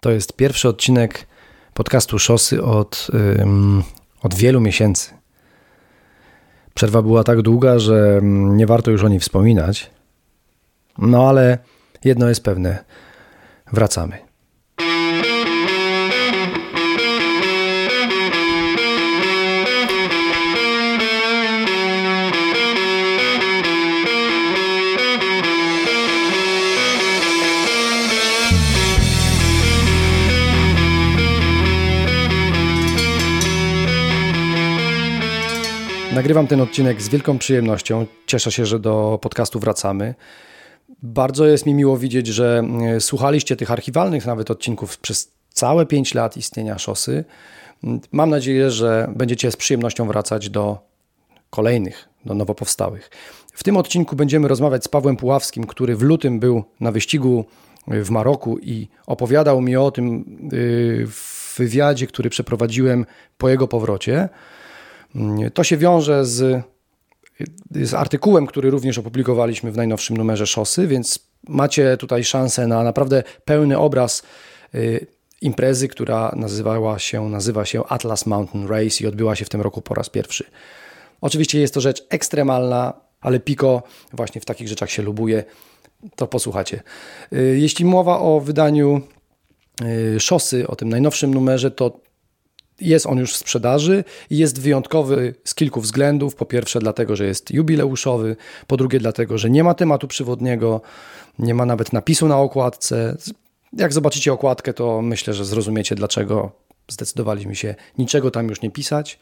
To jest pierwszy odcinek podcastu Szosy od, ym, od wielu miesięcy. Przerwa była tak długa, że nie warto już o niej wspominać. No ale jedno jest pewne: wracamy. Nagrywam ten odcinek z wielką przyjemnością. Cieszę się, że do podcastu wracamy. Bardzo jest mi miło widzieć, że e, słuchaliście tych archiwalnych nawet odcinków przez całe 5 lat istnienia szosy. Mam nadzieję, że będziecie z przyjemnością wracać do kolejnych, do nowo powstałych. W tym odcinku będziemy rozmawiać z Pawłem Puławskim, który w lutym był na wyścigu w Maroku i opowiadał mi o tym e, w wywiadzie, który przeprowadziłem po jego powrocie. To się wiąże z, z artykułem, który również opublikowaliśmy w najnowszym numerze Szosy, więc macie tutaj szansę na naprawdę pełny obraz y, imprezy, która nazywała się, nazywa się Atlas Mountain Race i odbyła się w tym roku po raz pierwszy. Oczywiście jest to rzecz ekstremalna, ale Pico właśnie w takich rzeczach się lubuje. To posłuchacie. Y, jeśli mowa o wydaniu y, Szosy, o tym najnowszym numerze, to jest on już w sprzedaży i jest wyjątkowy z kilku względów. Po pierwsze, dlatego, że jest jubileuszowy, po drugie, dlatego, że nie ma tematu przewodniego, nie ma nawet napisu na okładce. Jak zobaczycie okładkę, to myślę, że zrozumiecie, dlaczego zdecydowaliśmy się niczego tam już nie pisać.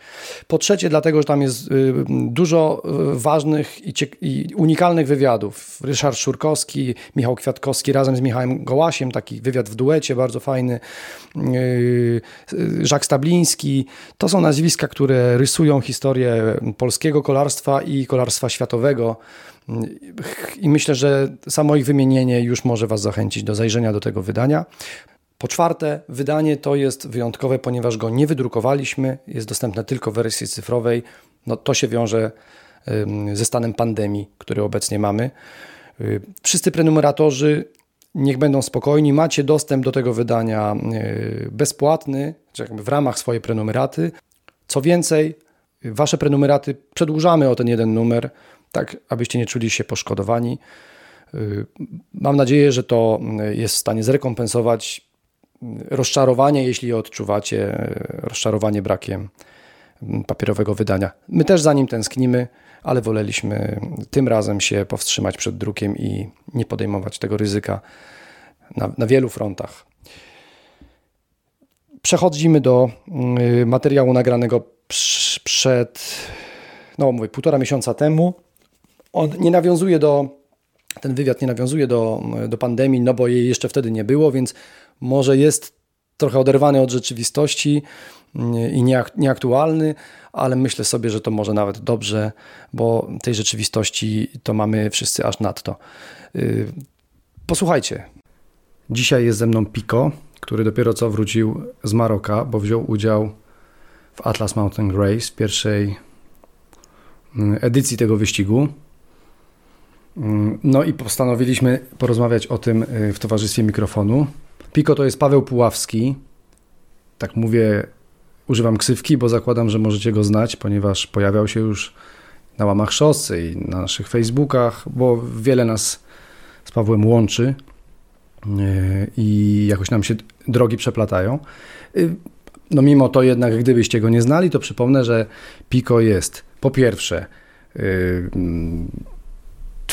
Po trzecie, dlatego, że tam jest y, dużo y, ważnych i, unikalnych wywiadów. Ryszard Szurkowski, Michał Kwiatkowski razem z Michałem Gołasiem, taki wywiad w duecie bardzo fajny. Y, Jacques Stabliński. To są nazwiska, które rysują historię polskiego kolarstwa i kolarstwa światowego. I myślę, że samo ich wymienienie już może Was zachęcić do zajrzenia do tego wydania. Po czwarte, wydanie to jest wyjątkowe, ponieważ go nie wydrukowaliśmy, jest dostępne tylko w wersji cyfrowej. No, to się wiąże ze stanem pandemii, który obecnie mamy. Y, wszyscy prenumeratorzy niech będą spokojni, macie dostęp do tego wydania y, bezpłatny, czy jakby w ramach swojej prenumeraty. Co więcej, wasze prenumeraty przedłużamy o ten jeden numer, tak abyście nie czuli się poszkodowani. Y, mam nadzieję, że to jest w stanie zrekompensować rozczarowanie, jeśli odczuwacie e, rozczarowanie brakiem papierowego wydania. My też za nim tęsknimy, ale woleliśmy tym razem się powstrzymać przed drukiem i nie podejmować tego ryzyka na, na wielu frontach. Przechodzimy do materiału nagranego przed, no mówię, półtora miesiąca temu. On nie nawiązuje do, ten wywiad nie nawiązuje do, do pandemii, no bo jej jeszcze wtedy nie było, więc może jest trochę oderwany od rzeczywistości mm, i nieaktualny, ale myślę sobie, że to może nawet dobrze, bo tej rzeczywistości to mamy wszyscy aż nadto. Y, posłuchajcie. Dzisiaj jest ze mną Pico, który dopiero co wrócił z Maroka, bo wziął udział w Atlas Mountain Race, w pierwszej mm, edycji tego wyścigu. Mm, no i postanowiliśmy porozmawiać o tym y, w towarzystwie mikrofonu. Piko to jest Paweł Puławski. Tak mówię, używam ksywki, bo zakładam, że możecie go znać, ponieważ pojawiał się już na łamach szosy i na naszych Facebookach, bo wiele nas z Pawłem łączy e, i jakoś nam się drogi przeplatają. E, no mimo to jednak, gdybyście go nie znali, to przypomnę, że Piko jest po pierwsze e,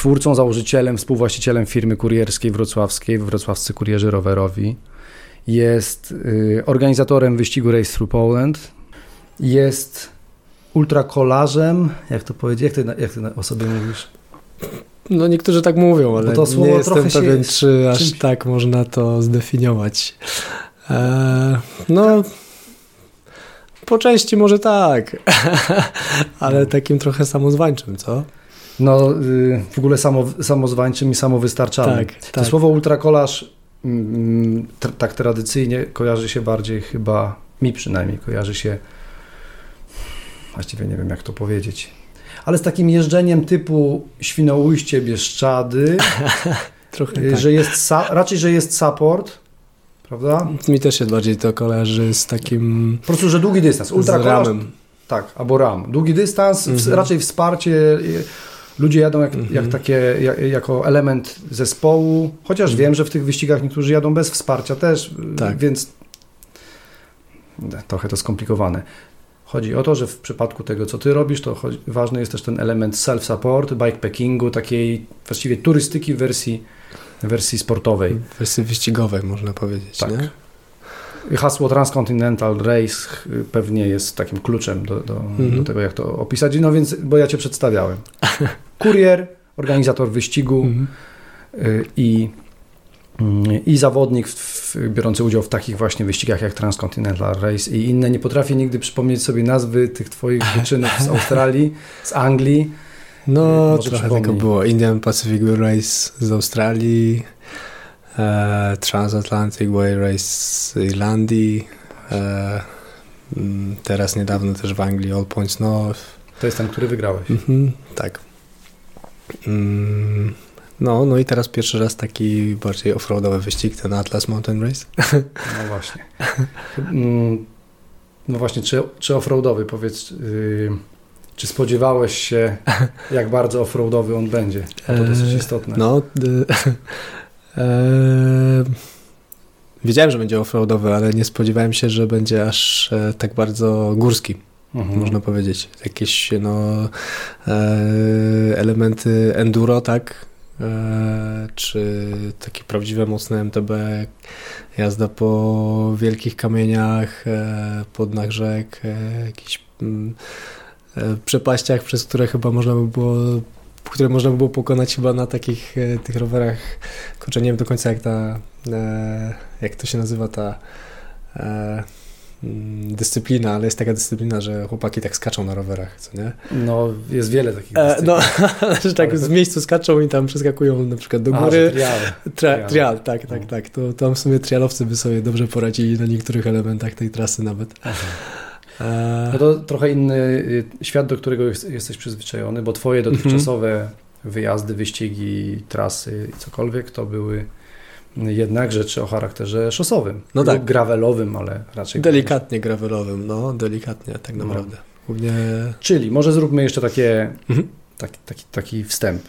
twórcą, założycielem, współwłaścicielem firmy kurierskiej wrocławskiej, wrocławscy kurierzy rowerowi. Jest y, organizatorem wyścigu Race Through Poland. Jest ultrakolarzem, jak to powiedzieć, jak ty, jak ty o sobie mówisz? No niektórzy tak mówią, ale to nie jestem pewien, czy aż tak można to zdefiniować. Eee, no, po części może tak, ale takim trochę samozwańczym, co? No, y, w ogóle samo, samozwańczym i samowystarczalnym. Tak, to tak. słowo ultrakolarz mm, tak tradycyjnie kojarzy się bardziej chyba, mi przynajmniej, kojarzy się właściwie nie wiem jak to powiedzieć, ale z takim jeżdżeniem typu Świnoujście, Bieszczady, Trochę y, tak. że jest raczej, że jest support, prawda? Mi też się bardziej to kojarzy z takim... Po prostu, że długi dystans. Ultra z ramem. Tak, albo ram. Długi dystans, mhm. raczej wsparcie. Ludzie jadą jak, mhm. jak takie, jak, jako element zespołu, chociaż mhm. wiem, że w tych wyścigach niektórzy jadą bez wsparcia też, tak. więc trochę to skomplikowane. Chodzi o to, że w przypadku tego, co ty robisz, to chodzi, ważny jest też ten element self-support, bikepackingu, takiej właściwie turystyki w wersji, wersji sportowej. W wersji wyścigowej, można powiedzieć, tak. nie? Hasło Transcontinental Race pewnie jest takim kluczem do, do, mhm. do, tego, jak to opisać. No więc, bo ja cię przedstawiałem. Kurier, organizator wyścigu mhm. y, i i zawodnik w, biorący udział w takich właśnie wyścigach jak Transcontinental Race i inne. Nie potrafię nigdy przypomnieć sobie nazwy tych twoich wyczynów z Australii, z Anglii. No, Może trochę tego było. Indian Pacific Race z Australii, e, Transatlantic Way Race z Irlandii, e, mm, teraz niedawno też w Anglii All Points North. To jest ten, który wygrałeś. Mhm, tak. Mm, no, no i teraz pierwszy raz taki bardziej offroadowy wyścig, ten Atlas Mountain Race. No właśnie. Mm, no właśnie, czy, czy offroadowy, powiedz, yy, czy spodziewałeś się, jak bardzo offroadowy on będzie? to dosyć istotne. No, e, wiedziałem, że będzie offroadowy, ale nie spodziewałem się, że będzie aż e, tak bardzo górski. Mhm. Można powiedzieć. Jakieś no, elementy enduro, tak? E, czy takie prawdziwe mocne MTB, jazda po wielkich kamieniach, e, podnach rzek, e, jakichś mm, przepaściach, przez które chyba można by było które można by było pokonać chyba na takich tych rowerach, kurczę, nie wiem do końca jak ta, jak to się nazywa ta Mm, dyscyplina, ale jest taka dyscyplina, że chłopaki tak skaczą na rowerach, co nie? No, jest wiele takich e, No, że tak z miejscu skaczą i tam przeskakują na przykład do góry. A, trial. Tra, trial. tak, tak, no. tak. To tam w sumie trialowcy by sobie dobrze poradzili na niektórych elementach tej trasy nawet. E... No to trochę inny y, świat, do którego jesteś przyzwyczajony, bo twoje mhm. dotychczasowe wyjazdy, wyścigi, trasy i cokolwiek to były jednak rzeczy o charakterze szosowym. No tak. gravelowym, ale raczej. Delikatnie gravelowym, no, delikatnie tak no. naprawdę. No. Głównie... Czyli może zróbmy jeszcze takie, mhm. taki, taki, taki wstęp.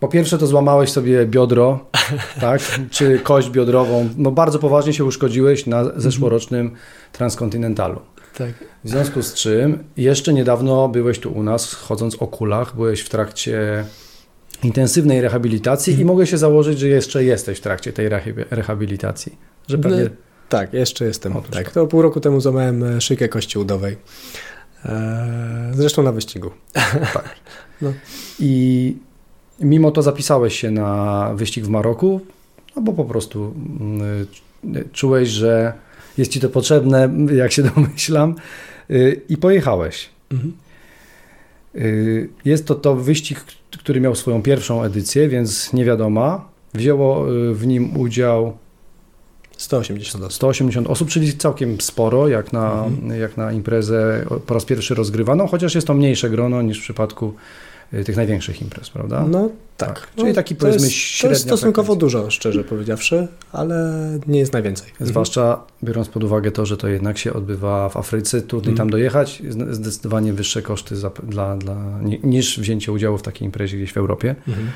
Po pierwsze to złamałeś sobie biodro, tak? Czy kość biodrową. No bardzo poważnie się uszkodziłeś na mhm. zeszłorocznym Transkontynentalu. Tak. W związku z czym jeszcze niedawno byłeś tu u nas, chodząc o kulach, byłeś w trakcie intensywnej rehabilitacji i mhm. mogę się założyć, że jeszcze jesteś w trakcie tej rehabilitacji. Że pewnie... No, tak, jeszcze jestem. Otóż tak, to pół roku temu złamałem e, szyjkę kości udowej. E, zresztą na wyścigu. Tak. No. I mimo to zapisałeś się na wyścig w Maroku, no bo po prostu mm, czułeś, że jest ci to potrzebne, jak się domyślam, y, i pojechałeś. Mhm. Y, jest to to wyścig, który miał swoją pierwszą edycję, więc nie wiadoma. Wzięło y, w nim udział 180 osób. 180 osób, czyli całkiem sporo, jak na, mhm. jak na imprezę po raz pierwszy rozgrywaną, chociaż jest to mniejsze grono niż w przypadku y, tych największych imprez, prawda? No tak. tak. Czyli taki to powiedzmy jest, To jest stosunkowo frekwencja. dużo, szczerze powiedziawszy, ale nie jest najwięcej. Mhm. Zwłaszcza biorąc pod uwagę to, że to jednak się odbywa w Afryce, trudniej mhm. tam dojechać, zdecydowanie wyższe koszty za, dla, dla, niż wzięcie udziału w takiej imprezie gdzieś w Europie. Mhm.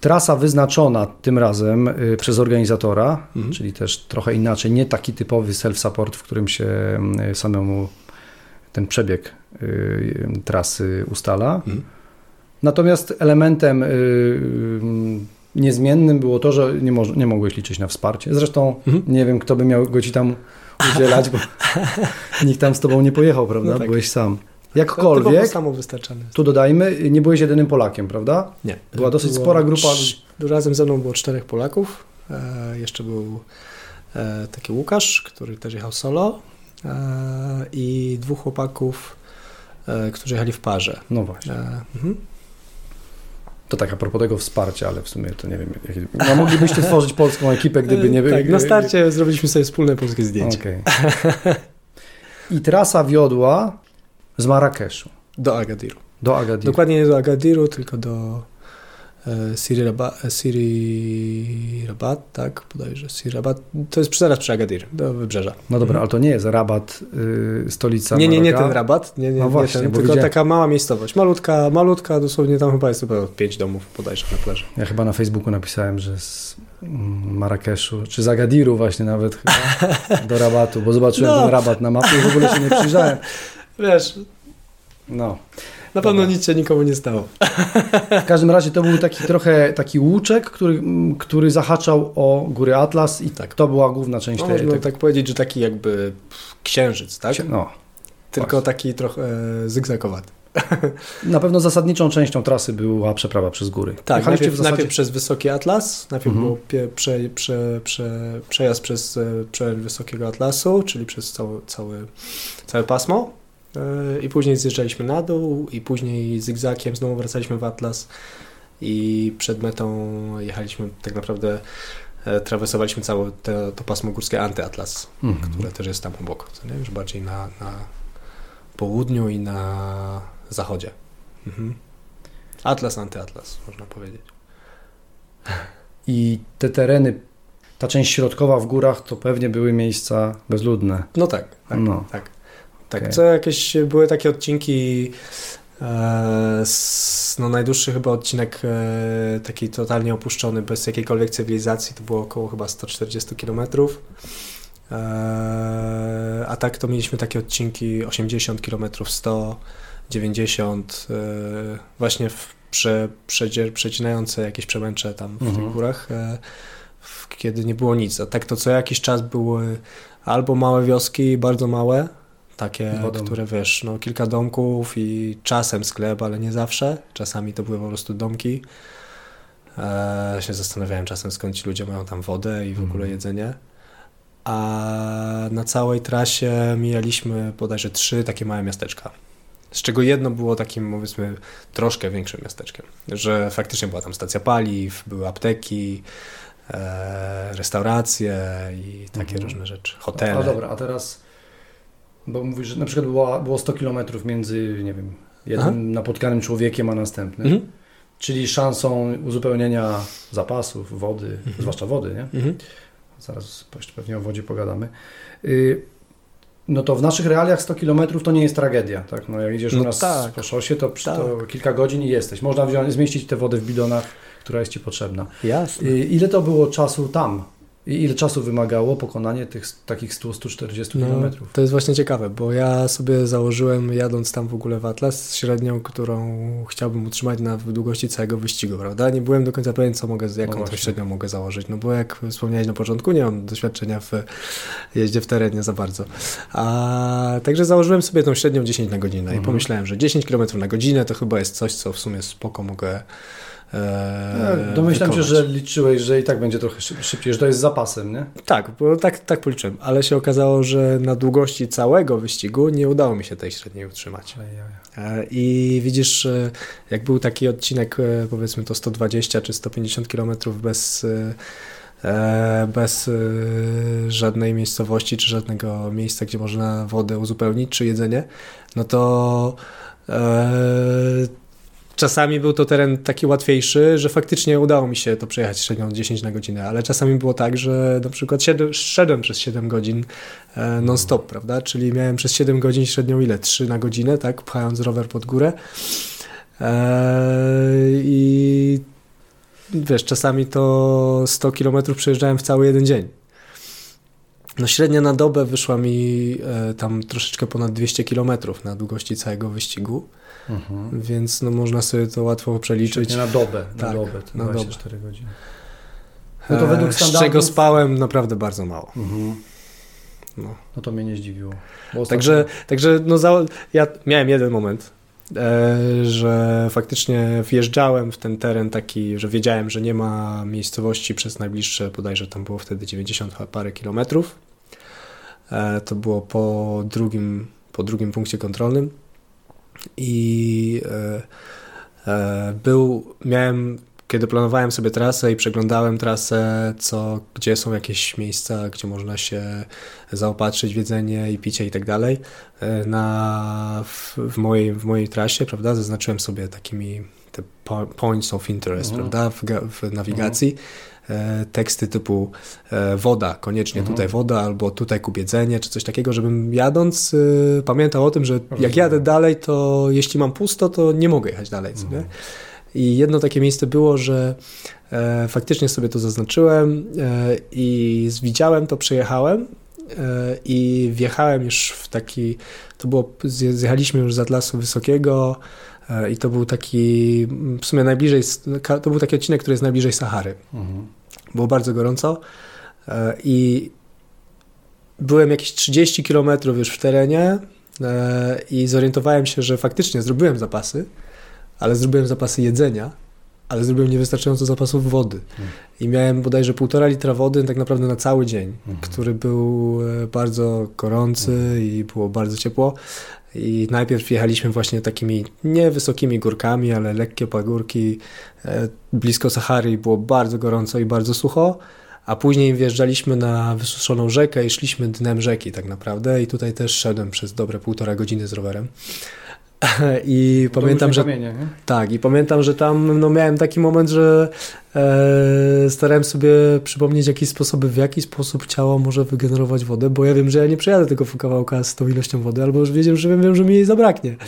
Trasa wyznaczona tym razem y, przez organizatora, czyli też trochę inaczej, nie taki typowy self-support, w którym się y, samemu ten przebieg y, trasy ustala. Mhm Natomiast elementem y, y, niezmiennym było to, że nie, mo nie mogłeś liczyć na wsparcie. Zresztą mhm. nie wiem, kto by miał go ci tam udzielać, bo nikt tam z tobą nie pojechał, prawda? No tak. Byłeś sam. Jakkolwiek, tu dodajmy, nie byłeś jedynym Polakiem, prawda? Nie. Była dosyć było spora grupa. Razem ze mną było czterech Polaków. E, jeszcze był e, taki Łukasz, który też jechał solo i dwóch chłopaków, e, którzy jechali w parze. No właśnie. E, mhm. To tak a propos tego wsparcia, ale w sumie to nie wiem. No, moglibyście tworzyć polską ekipę, gdyby nie było. Tak, na starcie zrobiliśmy sobie wspólne polskie zdjęcie. Okay. I trasa wiodła z Marrakeszu. Do Agadiru. Do Agadiru. Dokładnie nie do Agadiru, tylko do e, Siri, Rabat, e, Siri Rabat, tak, bodajże Siri Rabat, to jest zaraz przy Agadir, do wybrzeża. No dobra, ale to nie jest Rabat, y, stolica Nie, nie, nie ten Rabat, nie, nie, no właśnie, nie ten, tylko widziałem... taka mała miejscowość, malutka, malutka, dosłownie tam chyba jest chyba pięć domów bodajże na plaży. Ja chyba na Facebooku napisałem, że z mm, Marrakeszu, czy z Agadiru właśnie nawet chyba, do Rabatu, bo zobaczyłem no. ten Rabat na mapie i w ogóle się nie przyjrzałem. Wiesz, no. Na pewno nic się nikomu nie stało. W każdym razie to był taki trochę taki łuczek, który, który zahaczał o góry Atlas i tak, to była główna część no, tej, Można tak powiedzieć, że taki jakby księżyc, tak? No. Tylko właśnie. taki trochę e, zygzakowaty. Na pewno zasadniczą częścią trasy była przeprawa przez góry. Tak, najpierw, zasadzie... najpierw, przez Wysoki Atlas, najpierw mhm. był prze, prze, prze, przejazd przez, e, przez Wysokiego Atlasu, czyli przez cały, cały, całe pasmo i później zjeżdżaliśmy na dół i później zygzakiem znowu wracaliśmy w Atlas i przed metą jechaliśmy tak naprawdę e, trawersowaliśmy całe to, to pasmo górskie Antyatlas, mhm. które też jest tam obok, co nie? już bardziej na, na południu i na zachodzie. Mhm. Atlas, Antyatlas, można powiedzieć. I te tereny, ta część środkowa w górach, to pewnie były miejsca bezludne. No tak, tak, no. tak. Tak, okay. co jakieś były takie odcinki e, no najdłuższy chyba odcinek e, taki totalnie opuszczony, bez jakiejkolwiek cywilizacji, to było około chyba 140 km. E, a tak to mieliśmy takie odcinki 80 km, 100, 90, e, właśnie w prze, przedzie, przecinające jakieś przemęcze tam w mhm. tych górach, kiedy nie było nic. A tak to co jakiś czas były albo małe wioski, bardzo małe, takie, które wiesz, no kilka domków i czasem sklep, ale nie zawsze. Czasami to były po prostu domki. E, się zastanawiałem czasem skąd ci ludzie mają tam wodę i w ogóle mhm. jedzenie. A na całej trasie mijaliśmy bodajże trzy takie małe miasteczka. Z czego jedno było takim, powiedzmy, troszkę większym miasteczkiem. Że faktycznie była tam stacja paliw, były apteki, e, restauracje i takie mhm. różne rzeczy, hotele. No dobra, a teraz bo mówisz, że na przykład było, było 100 km między, nie wiem, jednym Aha. napotkanym człowiekiem a następnym. Mhm. Czyli szansą uzupełnienia zapasów, wody, mhm. zwłaszcza wody, nie? Mhm. Zaraz pewnie o wodzie pogadamy. Y no to w naszych realiach 100 km to nie jest tragedia, tak? No jak idziesz no u nas tak. po szosie, to, tak. to, kilka godzin i jesteś. Można wziąć, zmieścić tę wodę w bidonach, która jest Ci potrzebna. Jasne. Y ile to było czasu tam? I ile czasu wymagało pokonanie tych takich 100-140 no, km? To jest właśnie ciekawe, bo ja sobie założyłem, jadąc tam w ogóle w Atlas, średnią, którą chciałbym utrzymać na długości całego wyścigu, prawda? Nie byłem do końca pewien, co mogę, jaką no średnią mogę założyć, no bo jak wspomniałeś na początku, nie mam doświadczenia w jeździe w terenie za bardzo. A także założyłem sobie tą średnią 10 na godzinę mhm. i pomyślałem, że 10 km na godzinę to chyba jest coś, co w sumie spoko mogę E, domyślam wykonać. się, że liczyłeś, że i tak będzie trochę szybciej, że to jest zapasem, nie? Tak, bo tak, tak policzyłem, ale się okazało, że na długości całego wyścigu nie udało mi się tej średniej utrzymać. E, I widzisz, jak był taki odcinek, e, powiedzmy to 120 czy 150 km bez bez żadnej miejscowości czy żadnego miejsca, gdzie można wodę uzupełnić czy jedzenie, no to Czasami był to teren taki łatwiejszy, że faktycznie udało mi się to przejechać średnią 10 na godzinę, ale czasami było tak, że na przykład szedłem przez 7 godzin e, non-stop, prawda? Czyli miałem przez 7 godzin średnią ile? 3 na godzinę, tak? Pchając rower pod górę. Eee, I wiesz, czasami to 100 km przejeżdżałem w cały jeden dzień. No średnia na dobę wyszła mi e, tam troszeczkę ponad 200 km na długości całego wyścigu. Mhm. Więc no, można sobie to łatwo przeliczyć. Na dobę, na tak, dobę, na 24 dobę. godziny. No to według standardów... Z czego spałem naprawdę bardzo mało. Mhm. No. no to mnie nie zdziwiło. Także, także no, za... ja miałem jeden moment, e, że faktycznie wjeżdżałem w ten teren taki, że wiedziałem, że nie ma miejscowości przez najbliższe, bodajże tam było wtedy 90 parę kilometrów. E, to było po drugim, po drugim punkcie kontrolnym i e, e, był, miałem kiedy planowałem sobie trasę i przeglądałem trasę, co, gdzie są jakieś miejsca, gdzie można się zaopatrzyć w jedzenie i picie i tak dalej, e, na, w, w, mojej, w mojej trasie, prawda, zaznaczyłem sobie takimi te points of interest, mhm. prawda, w, w nawigacji. Mhm. Teksty typu e, woda, koniecznie mhm. tutaj woda, albo tutaj kup jedzenie, czy coś takiego, żebym jadąc pamiętał o tym, że jak jadę dalej, to jeśli mam pusto, to nie mogę jechać dalej. Mhm. I jedno takie miejsce było, że e, faktycznie sobie to zaznaczyłem e, i widziałem to, przejechałem e, i wjechałem już w taki, to było, zjechaliśmy już z Atlasu Wysokiego e, i to był taki, w sumie najbliżej, to był taki odcinek, który jest najbliżej Sahary. Mhm. Było bardzo gorąco e, i byłem jakieś 30 km już w terenie e, i zorientowałem się, że faktycznie zrobiłem zapasy, ale zrobiłem zapasy jedzenia, ale zrobiłem niewystarczająco zapasów wody. Hmm. I miałem bodajże półtora litra wody tak naprawdę na cały dzień, hmm. który był e, bardzo gorący hmm. i było bardzo ciepło. I najpierw jechaliśmy właśnie takimi niewysokimi górkami, ale lekkie pagórki e, blisko Sahary było bardzo gorąco i bardzo sucho. A później wjeżdżaliśmy na wysuszoną rzekę i szliśmy dnem rzeki tak naprawdę. I tutaj też szedłem przez dobre półtora godziny z rowerem. I pamiętam, że. Kamienie, tak, i pamiętam, że tam no, miałem taki moment, że e, starałem sobie przypomnieć jakieś sposoby, w jaki sposób ciało może wygenerować wodę, bo ja wiem, że ja nie przejadę tego kawałka z tą ilością wody, albo już wiedziałem, że wiem, że mi jej zabraknie. Mm.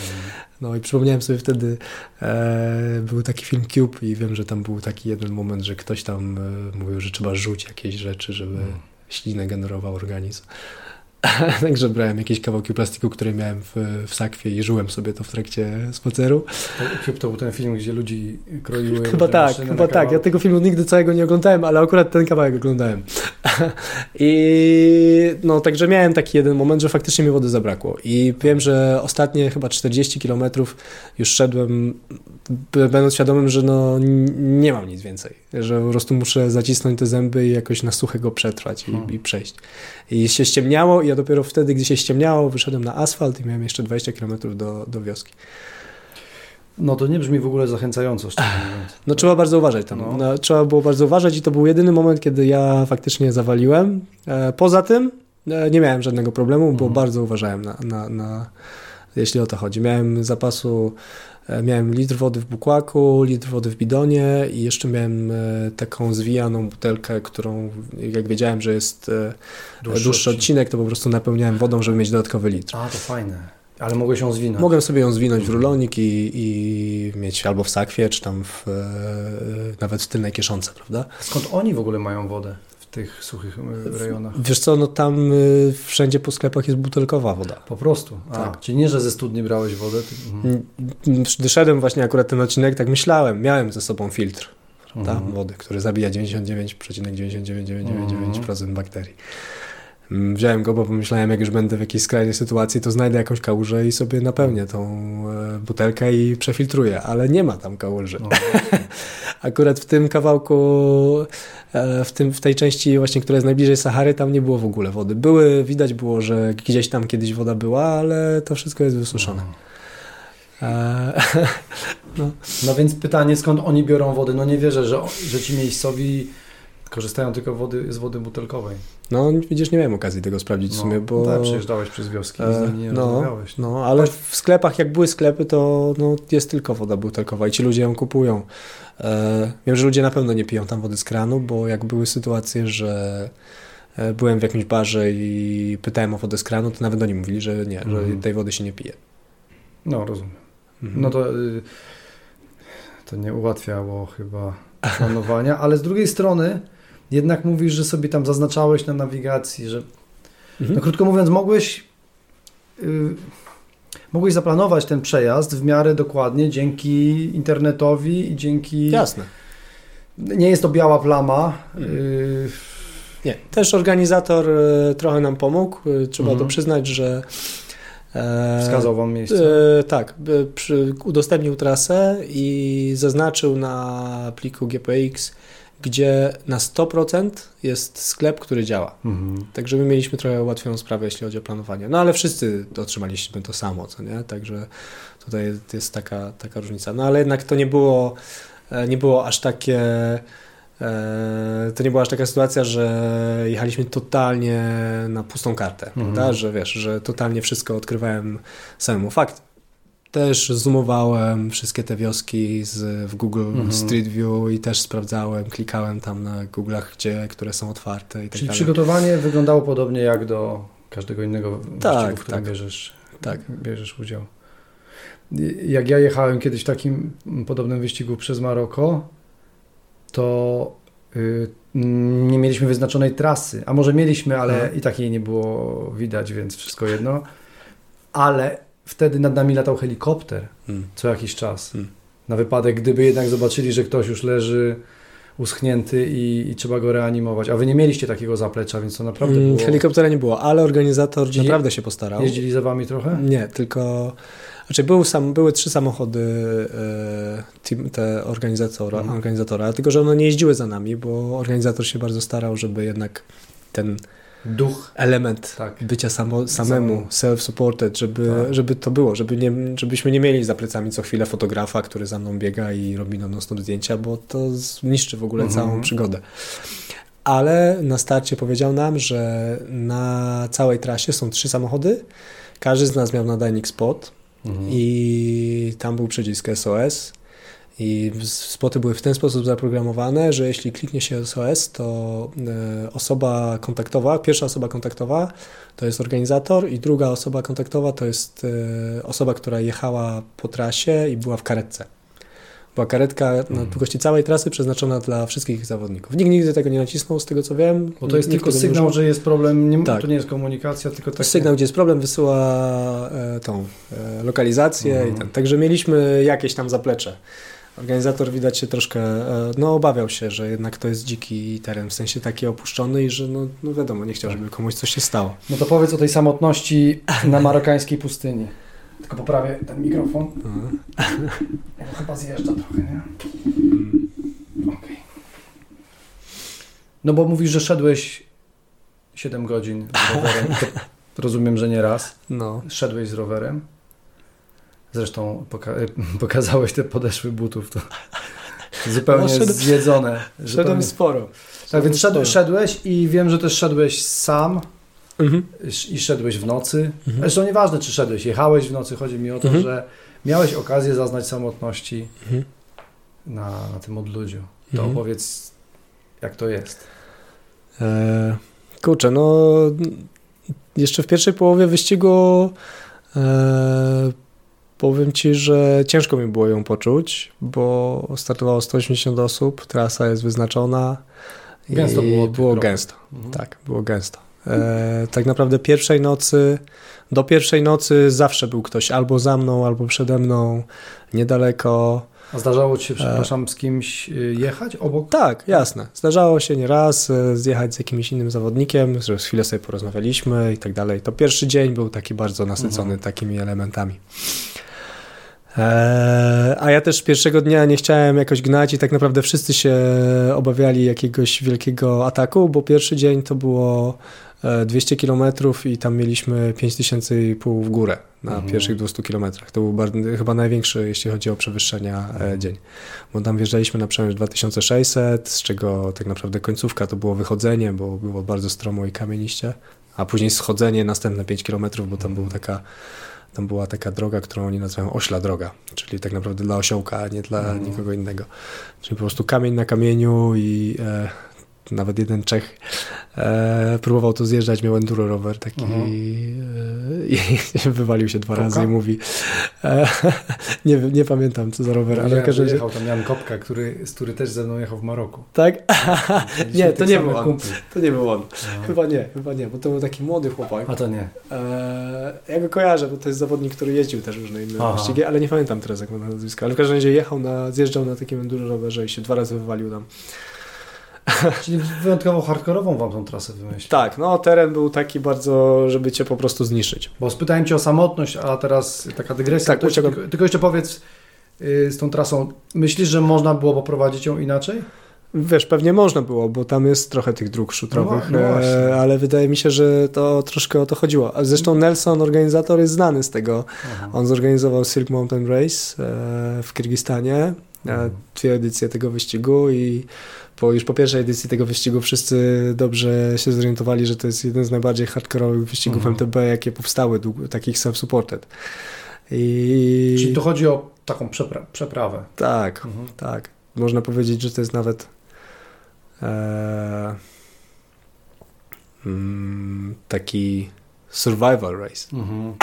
No i przypomniałem sobie wtedy, e, był taki film Cube i wiem, że tam był taki jeden moment, że ktoś tam e, mówił, że trzeba rzucić jakieś rzeczy, żeby mm. ślinę generował organizm. Także brałem jakieś kawałki plastiku, które miałem w, w sakwie i żyłem sobie to w trakcie spaceru. Chyba to był ten film, gdzie ludzi kroiły. Chyba tak, chyba tak. Ja tego filmu nigdy całego nie oglądałem, ale akurat ten kawałek oglądałem. I no, także miałem taki jeden moment, że faktycznie mi wody zabrakło. I wiem, że ostatnie chyba 40 kilometrów już szedłem, będąc świadomym, że no, nie mam nic więcej. Że po prostu muszę zacisnąć te zęby i jakoś na suchego przetrwać i, hmm. i przejść. I się ściemniało i ja dopiero wtedy, gdy się ściemniało, wyszedłem na asfalt i miałem jeszcze 20 km do, do wioski. No to nie brzmi w ogóle zachęcająco. No trzeba bardzo uważać tam. No. No, trzeba było bardzo uważać i to był jedyny moment, kiedy ja faktycznie zawaliłem. E, poza tym e, nie miałem żadnego problemu, bo mhm. bardzo uważałem na, na, na, jeśli o to chodzi. Miałem zapasu miałem litr wody w bukłaku, litr wody w bidonie i jeszcze miałem e, taką zwijaną butelkę, którą jak wiedziałem, że jest e, dłuższy, dłuższy odcinek, to po prostu napełniałem wodą, żeby mieć dodatkowy litr. A, to fajne. Ale mogłeś ją zwinąć? Mogłem sobie ją zwinąć w rulonik i, i mieć albo w sakwie, czy tam w, nawet w tylnej kieszonce, prawda? Skąd oni w ogóle mają wodę? Tych suchych e, rejonach? Wiesz co, no tam y, wszędzie po sklepach jest butelkowa woda. Po prostu? A, tak. Czyli nie, że ze studni brałeś wodę? Ty... Mhm. Gdy szedłem właśnie akurat ten odcinek, tak myślałem, miałem ze sobą filtr mhm. wody, który zabija 99,9999% mhm. bakterii. Mm, wziąłem go, bo pomyślałem, jak już będę w jakiejś skrajnej sytuacji, to znajdę jakąś kałużę i sobie napełnię tą e, butelkę i przefiltruję, ale nie ma tam kałuży. No, Akurat w tym kawałku, e, w, tym, w tej części właśnie, która jest najbliżej Sahary, tam nie było w ogóle wody. Były, widać było, że gdzieś tam kiedyś woda była, ale to wszystko jest wysuszone. No. E, no. no więc pytanie, skąd oni biorą wodę? No nie wierzę, że, że ci miejscowi Korzystają tylko wody, z wody butelkowej. No, widzisz, nie miałem okazji tego sprawdzić no, w sumie, bo... tak, przejeżdżałeś przez wioski i z nimi nie no, rozmawiałeś. No, ale w sklepach, jak były sklepy, to no, jest tylko woda butelkowa i ci ludzie ją kupują. E, wiem, że ludzie na pewno nie piją tam wody z kranu, bo jak były sytuacje, że e, byłem w jakimś barze i pytałem o wodę z kranu, to nawet oni mówili, że nie, że mhm. tej wody się nie pije. No, rozumiem. Mhm. No to, y, to nie ułatwiało chyba planowania, ale z drugiej strony jednak mówisz, że sobie tam zaznaczałeś na nawigacji, że mhm. no krótko mówiąc mogłeś yy, mogłeś zaplanować ten przejazd w miarę dokładnie dzięki internetowi i dzięki... Jasne. Nie jest to biała plama. Mhm. Yy... Nie, też organizator y, trochę nam pomógł. Y, trzeba mhm. to przyznać, że e, Wskazał Wam miejsce? E, tak, przy, udostępnił trasę i zaznaczył na pliku GPX gdzie na 100% jest sklep, który działa. Mhm. Także my mieliśmy trochę ułatwioną sprawę, jeśli chodzi o planowanie. No ale wszyscy otrzymaliśmy to samo, co nie? Także tutaj jest taka, taka różnica. No ale jednak to nie było e, nie było aż takie to nie była aż taka sytuacja, że jechaliśmy totalnie na pustą kartę, mhm. prawda? Że wiesz, że totalnie wszystko odkrywałem samemu. Fakt, też zoomowałem wszystkie te wioski z, w Google mhm. Street View i też sprawdzałem, klikałem tam na Google'ach, gdzie, które są otwarte i tak Czyli dalej. przygotowanie wyglądało podobnie jak do każdego innego tak, wyścigu, w którym tak. Bierzesz, tak. bierzesz udział. Jak ja jechałem kiedyś w takim podobnym wyścigu przez Maroko, to y, nie mieliśmy wyznaczonej trasy, a może mieliśmy, ale i takiej nie było widać, więc wszystko jedno. Ale wtedy nad nami latał helikopter hmm. co jakiś czas. Hmm. Na wypadek, gdyby jednak zobaczyli, że ktoś już leży uschnięty i, i, trzeba go reanimować. A wy nie mieliście takiego zaplecza, więc to naprawdę hmm, było... Helikoptera nie było, ale organizator Czyli naprawdę się postarał. Jeździli za wami trochę? Nie, tylko... Znaczy był sam, były trzy samochody e, team, te organizatora, hmm. organizatora, tylko że one nie jeździły za nami, bo organizator się bardzo starał, żeby jednak ten duch, element tak. bycia samo, samemu, self-supported, żeby, tak. żeby to było, żeby nie, żebyśmy nie mieli za plecami co chwilę fotografa, który za mną biega i robi na zdjęcia, bo to zniszczy w ogóle mhm. całą przygodę. Ale na starcie powiedział nam, że na całej trasie są trzy samochody, każdy z nas miał nadajnik spot mhm. i tam był przycisk SOS i spoty były w ten sposób zaprogramowane, że jeśli kliknie się SOS, to e, osoba kontaktowa, pierwsza osoba kontaktowa to jest organizator i druga osoba kontaktowa to jest e, osoba, która jechała po trasie i była w karetce. Była karetka na mhm. długości całej trasy przeznaczona dla wszystkich zawodników. Nikt nigdy tego nie nacisnął, z tego co wiem. Bo to jest tylko sygnał, że jest problem, nie, tak. to nie jest komunikacja, tylko taki... Sygnał, gdzie jest problem, wysyła e, tą e, lokalizację. Mhm. I ten. Także mieliśmy jakieś tam zaplecze organizator widać się troszkę, e, no obawiał się, że jednak to jest dziki teren, w sensie taki opuszczony i że no, no wiadomo, nie chciał, żeby komuś coś się stało. No to powiedz o tej samotności na marokańskiej pustyni. Tylko poprawię ten mikrofon. Mhm. Chyba zjeżdża trochę, nie? Mhm. Okay. No bo mówisz, że szedłeś 7 godzin z rowerem. Rozumiem, że nie raz. No. Szedłeś z rowerem. Zresztą poka pokazałeś te podeszwy butów, to zupełnie no, zjedzone. Szedłem sporo. Tak, więc sporo. szedłeś i wiem, że też szedłeś sam mhm. i szedłeś w nocy. Mhm. Zresztą nieważne, czy szedłeś, jechałeś w nocy, chodzi mi o to, mhm. że miałeś okazję zaznać samotności mhm. na, na tym odludziu. To mhm. opowiedz, jak to jest. E, kurczę, no jeszcze w pierwszej połowie wyścigu e, Powiem Ci, że ciężko mi było ją poczuć, bo startowało 180 osób, trasa jest wyznaczona. Gęsto było. Było gęsto, mhm. tak, było gęsto. E, tak naprawdę pierwszej nocy, do pierwszej nocy zawsze był ktoś albo za mną, albo przede mną, niedaleko. A zdarzało Ci się, przepraszam, z kimś y, jechać obok? Tak, jasne. Zdarzało się nieraz y, zjechać z jakimś innym zawodnikiem, że chwilę sobie porozmawialiśmy i tak dalej. To pierwszy dzień był taki bardzo nasycony mhm. takimi elementami. Eee, a ja też pierwszego dnia nie chciałem jakoś gnać i tak naprawdę wszyscy się obawiali jakiegoś wielkiego ataku, bo pierwszy dzień to było 200 e, km i tam mieliśmy 5500 w górę na mhm. pierwszych 200 km. To był bardzo, chyba największy, jeśli chodzi o przewyższenia e, mhm. dzień. Bo tam wjeżdżaliśmy na przemysł 2600, z czego tak naprawdę końcówka to było wychodzenie, bo było bardzo stromo i kamieniście, a później schodzenie następne 5 km, bo tam mhm. była taka tam była taka droga, którą oni nazywają ośla droga, czyli tak naprawdę dla osiołka, a nie dla mhm. nikogo innego. Czyli po prostu kamień na kamieniu i e, nawet jeden Czech e, próbował tu zjeżdżać, miał enduro rower taki mhm. -huh. i wywalił się dwa Kopka? razy i mówi e, nie, nie pamiętam co za rower, ale każdy jechał tam Jan Kopka, który, z który też ze mną jechał w Maroku. Tak? nie, to nie był on. To nie był on. No. Chyba nie, chyba nie, bo to był taki młody chłopak. A to nie. E, ja go kojarzę, bo to jest zawodnik, który jeździł też różne inne wyścigi, ale nie pamiętam teraz jak ma nazwisko. Ale w każdym razie jechał na, zjeżdżał na takim enduro rowerze i się dwa razy wywalił tam. Czyli wyjątkowo hardkorową wam tą trasę wymyślił. Tak, no teren był taki bardzo, żeby cię po prostu zniszczyć. Bo spytałem cię o samotność, a teraz taka dygresja. Tak, tylko, tylko jeszcze powiedz yy, z tą trasą, myślisz, że można było poprowadzić ją inaczej? Wiesz, pewnie można było, bo tam jest trochę tych dróg szutrowych, no, no e, ale wydaje mi się, że to troszkę o to chodziło. Zresztą Nelson, organizator, jest znany z tego. Aha. On zorganizował Silk Mountain Race e, w Kirgistanie Mhm. Dwie edycje tego wyścigu i po, już po pierwszej edycji tego wyścigu wszyscy dobrze się zorientowali, że to jest jeden z najbardziej hardkorowych wyścigów mhm. MTB, jakie powstały, takich self-supported. I... Czyli to chodzi o taką przepra przeprawę. Tak, mhm. tak. Można powiedzieć, że to jest nawet e, mm, taki survival race. Mhm.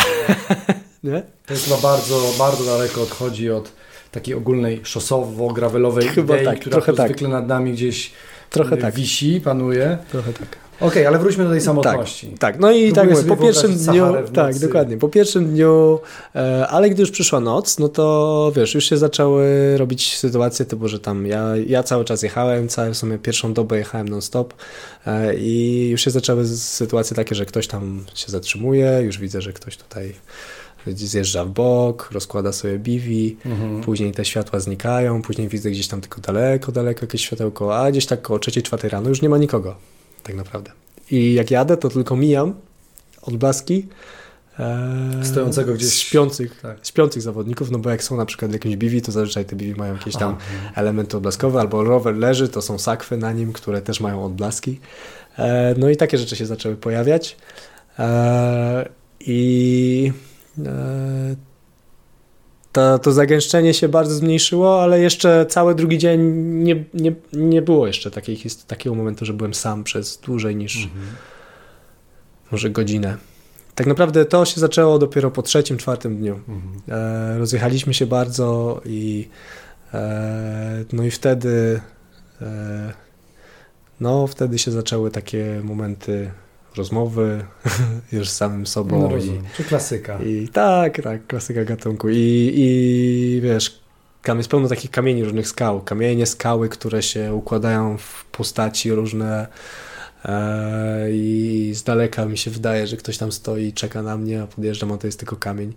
Nie? To jest chyba bardzo, bardzo daleko odchodzi od takiej ogólnej szosowo-gravelowej Chyba idei, tak, która trochę tak. zwykle nad nami gdzieś trochę tak. wisi, panuje. Trochę tak. Okej, okay, ale wróćmy do tej samotności. Tak, tak. no i tak mówię, po pierwszym dniu, tak, dokładnie, po pierwszym dniu, e, ale gdy już przyszła noc, no to wiesz, już się zaczęły robić sytuacje typu, że tam ja, ja cały czas jechałem, całą w sumie pierwszą dobę jechałem non-stop e, i już się zaczęły sytuacje takie, że ktoś tam się zatrzymuje, już widzę, że ktoś tutaj zjeżdża w bok, rozkłada sobie biwi, mhm. później te światła znikają, później widzę gdzieś tam tylko daleko, daleko jakieś światełko, a gdzieś tak koło trzeciej, czwartej rano już nie ma nikogo, tak naprawdę. I jak jadę, to tylko mijam odblaski e, stojącego gdzieś śpiących, tak. śpiących zawodników, no bo jak są na przykład jakieś biwi, to zazwyczaj te biwi mają jakieś tam Aha. elementy odblaskowe, albo rower leży, to są sakwy na nim, które też mają odblaski. E, no i takie rzeczy się zaczęły pojawiać. E, I to, to zagęszczenie się bardzo zmniejszyło, ale jeszcze cały drugi dzień nie, nie, nie było jeszcze takiej, takiego momentu, że byłem sam przez dłużej niż mhm. może godzinę. Tak naprawdę to się zaczęło dopiero po trzecim, czwartym dniu. Mhm. E, rozjechaliśmy się bardzo i e, no i wtedy e, no wtedy się zaczęły takie momenty rozmowy już z samym sobą. No rozumiem. I, Czy klasyka. I tak, tak, klasyka gatunku. I, i wiesz, tam jest pełno takich kamieni, różnych skał. Kamienie, skały, które się układają w postaci różne e, i z daleka mi się wydaje, że ktoś tam stoi i czeka na mnie, a podjeżdżam, a to jest tylko kamień.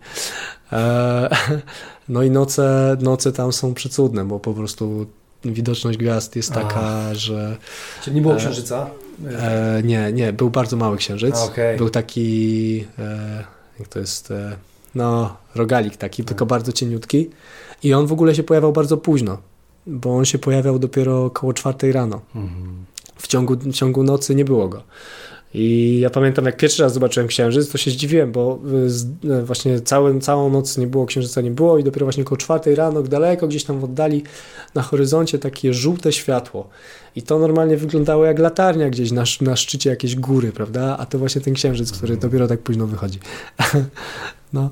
E, no i noce, noce tam są przecudne, bo po prostu widoczność gwiazd jest taka, a. że... Czyli nie było e, księżyca? E, nie, nie, był bardzo mały księżyc. Okay. Był taki, e, jak to jest, e, no, rogalik taki, tylko tak. bardzo cieniutki. I on w ogóle się pojawiał bardzo późno, bo on się pojawiał dopiero około czwartej rano. Mhm. W, ciągu, w ciągu nocy nie było go. I ja pamiętam, jak pierwszy raz zobaczyłem księżyc, to się zdziwiłem, bo y, y, właśnie całą, całą noc nie było księżyca, nie było i dopiero właśnie około czwartej rano, daleko gdzieś tam w oddali na horyzoncie takie żółte światło. I to normalnie wyglądało jak latarnia gdzieś na, na szczycie jakiejś góry, prawda? A to właśnie ten księżyc, który mhm. dopiero tak późno wychodzi. no.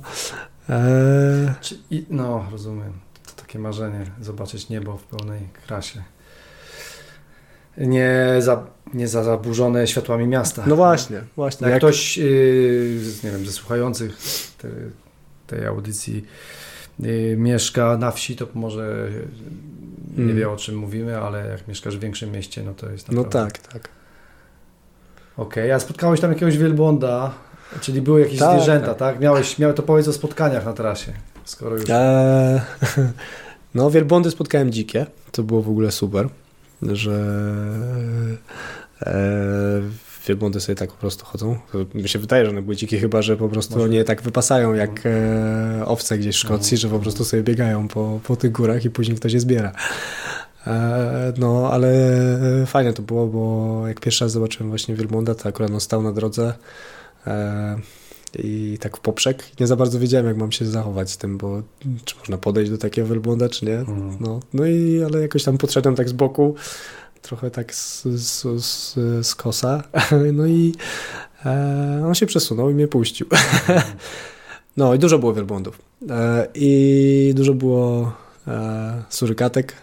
Eee... No, rozumiem. To takie marzenie, zobaczyć niebo w pełnej krasie nie, za, nie za zaburzone światłami miasta. No właśnie, właśnie. Jak, jak... ktoś yy, nie wiem, ze słuchających te, tej audycji yy, mieszka na wsi, to może nie mm. wie o czym mówimy, ale jak mieszkasz w większym mieście, no to jest no naprawdę... No tak, tak. Okej, okay. a spotkałeś tam jakiegoś wielbłąda, czyli były jakieś tak, zwierzęta, tak? tak? Miałeś, miałeś to powiedz o spotkaniach na trasie, skoro już... Eee, no wielbłądy spotkałem dzikie, to było w ogóle super że e, wielbłądy sobie tak po prostu chodzą. Mi się wydaje, że one były dzikie, chyba że po prostu Może. nie tak wypasają jak e, owce gdzieś w Szkocji, że po prostu sobie biegają po, po tych górach i później ktoś je zbiera. E, no, ale fajne to było, bo jak pierwszy raz zobaczyłem właśnie wielbłąda, to akurat on stał na drodze. E, i tak w poprzek. Nie za bardzo wiedziałem, jak mam się zachować z tym, bo czy można podejść do takiego wielbłąda, czy nie. Mhm. No, no i ale jakoś tam podszedłem tak z boku, trochę tak z, z, z, z kosa, no i e, on się przesunął i mnie puścił. No i dużo było wielbłądów. E, I dużo było e, surykatek,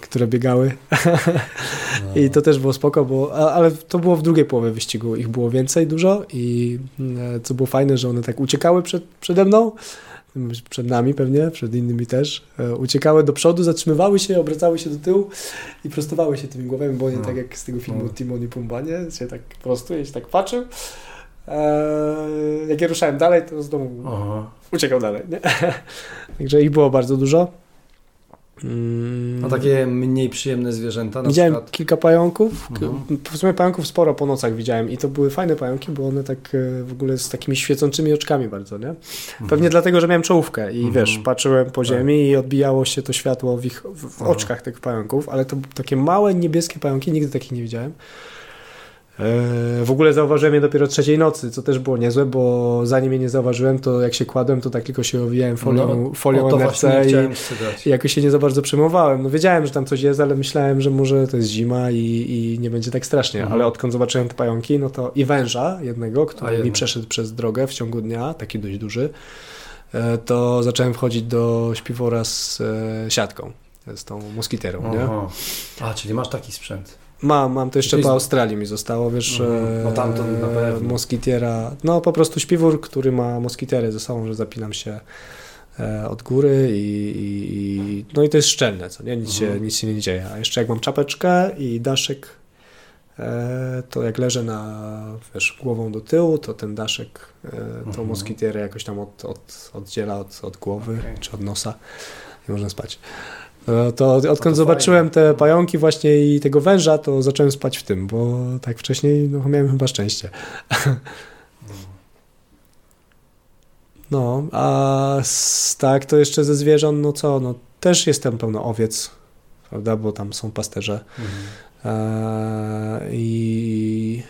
które biegały. No. I to też było spoko, bo, ale to było w drugiej połowie wyścigu. Ich było więcej dużo i e, co było fajne, że one tak uciekały przed, przede mną, przed nami pewnie, przed innymi też. E, uciekały do przodu, zatrzymywały się, obracały się do tyłu i prostowały się tymi głowami, bo nie no. tak jak z tego filmu no. Timon i Pumba, nie? Się tak prostuje, się tak patrzył. Eee, jak ja ruszałem dalej, to z domu Aha. uciekał dalej. Nie? Także ich było bardzo dużo. A takie mniej przyjemne zwierzęta? widziałem przykład? kilka pająków. Mhm. W sumie pająków sporo po nocach widziałem i to były fajne pająki, bo one tak e, w ogóle z takimi świecącymi oczkami bardzo, nie? Mhm. Pewnie dlatego, że miałem czołówkę i mhm. wiesz, patrzyłem po tak. ziemi i odbijało się to światło w, ich, w, w oczkach tych pająków, ale to takie małe niebieskie pająki, nigdy takich nie widziałem. E, w ogóle zauważyłem je dopiero trzeciej nocy, co też było niezłe, bo zanim je nie zauważyłem, to jak się kładłem, to tak tylko się owijałem folią, no, folią NFC i, i jakoś się nie za bardzo przejmowałem. No wiedziałem, że tam coś jest, ale myślałem, że może to jest zima i, i nie będzie tak strasznie. Mhm. Ale odkąd zobaczyłem te pająki, no to i węża jednego, który mi przeszedł przez drogę w ciągu dnia, taki dość duży, e, to zacząłem wchodzić do śpiwora z e, siatką, z tą moskiterą. Nie? A, czyli masz taki sprzęt. Mam, mam to jeszcze jest... po Australii mi zostało, wiesz, mhm. no tamtąd na pewno. moskitiera, no po prostu śpiwór, który ma moskitiery ze sobą, że zapinam się e, od góry i, i, no i to jest szczelne, co nie? Nic, się, mhm. nic się nie dzieje. A jeszcze jak mam czapeczkę i daszek, e, to jak leżę na, wiesz, głową do tyłu, to ten daszek e, tą mhm. moskitierę jakoś tam od, od, oddziela od, od głowy okay. czy od nosa i można spać. No to odkąd to zobaczyłem te pająki właśnie i tego węża, to zacząłem spać w tym, bo tak wcześniej no, miałem chyba szczęście. No, a tak, to jeszcze ze zwierząt, no co, no też jestem pełno owiec, prawda, bo tam są pasterze. Mhm. E, I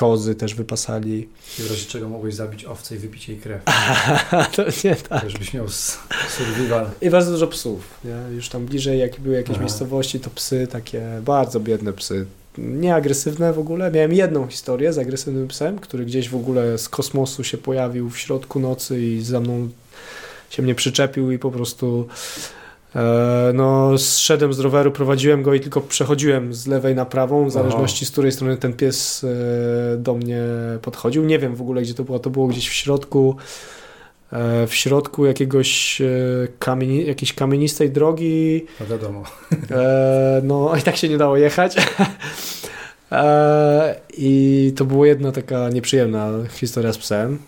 kozy też wypasali. I w razie czego mogłeś zabić owce i wypić jej krew. to nie tak. Żebyś miał survival. I bardzo dużo psów. Nie? Już tam bliżej, jak były jakieś Aha. miejscowości, to psy takie bardzo biedne psy. Nieagresywne w ogóle. Miałem jedną historię z agresywnym psem, który gdzieś w ogóle z kosmosu się pojawił w środku nocy i za mną się mnie przyczepił i po prostu no, zszedłem z roweru, prowadziłem go i tylko przechodziłem z lewej na prawą, w zależności z której strony ten pies e, do mnie podchodził. Nie wiem w ogóle, gdzie to było. To było gdzieś w środku e, w środku jakiegoś kamieni, jakiejś kamienistej drogi. No wiadomo. No i tak się nie dało jechać. I to była jedna taka nieprzyjemna historia z psem.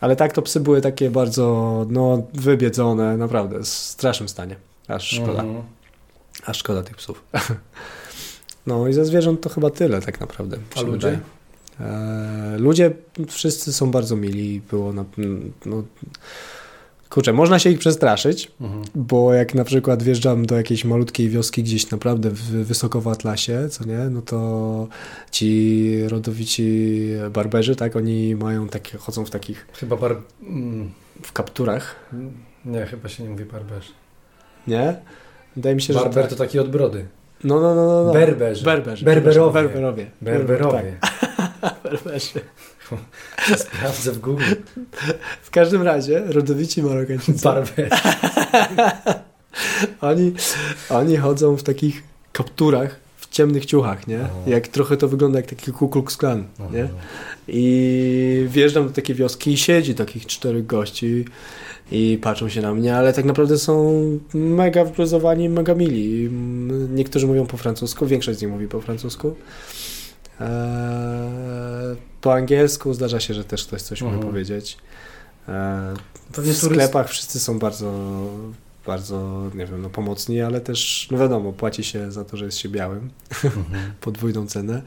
Ale tak to psy były takie bardzo no, wybiedzone, naprawdę w strasznym stanie. Aż szkoda. Mhm. Aż szkoda tych psów. No i ze zwierząt to chyba tyle tak naprawdę. A ludzie? E, ludzie wszyscy są bardzo mili. Było na, no, kurczę, można się ich przestraszyć, mhm. bo jak na przykład wjeżdżam do jakiejś malutkiej wioski gdzieś naprawdę w, wysoko w Atlasie, co nie, no to ci rodowici barberzy, tak, oni mają takie, chodzą w takich... Chyba bar... Mm. W kapturach. Nie, chyba się nie mówi barberzy. Nie? Wydaje mi się, Barber że tak. to taki od brody. No, no, no, no. no. Berberzy. Berberzy. Berberowie. Berberowie. Berberowie. Tak. Berberzy. Sprawdzę w Google. W każdym razie, rodowici Marokańczycy. Barberzy. oni, oni chodzą w takich kapturach, w ciemnych ciuchach, nie? Jak trochę to wygląda jak taki Ku Klux Klan, nie? I wjeżdżam do takiej wioski i siedzi takich czterech gości i patrzą się na mnie, ale tak naprawdę są mega wbluzowani, mega mili. Niektórzy mówią po francusku, większość z nich mówi po francusku. Eee, po angielsku zdarza się, że też ktoś coś mhm. może powiedzieć. Eee, w sklepach wszyscy są bardzo, bardzo, nie wiem, no, pomocni, ale też, no wiadomo, płaci się za to, że jest się białym. Mhm. Podwójną cenę.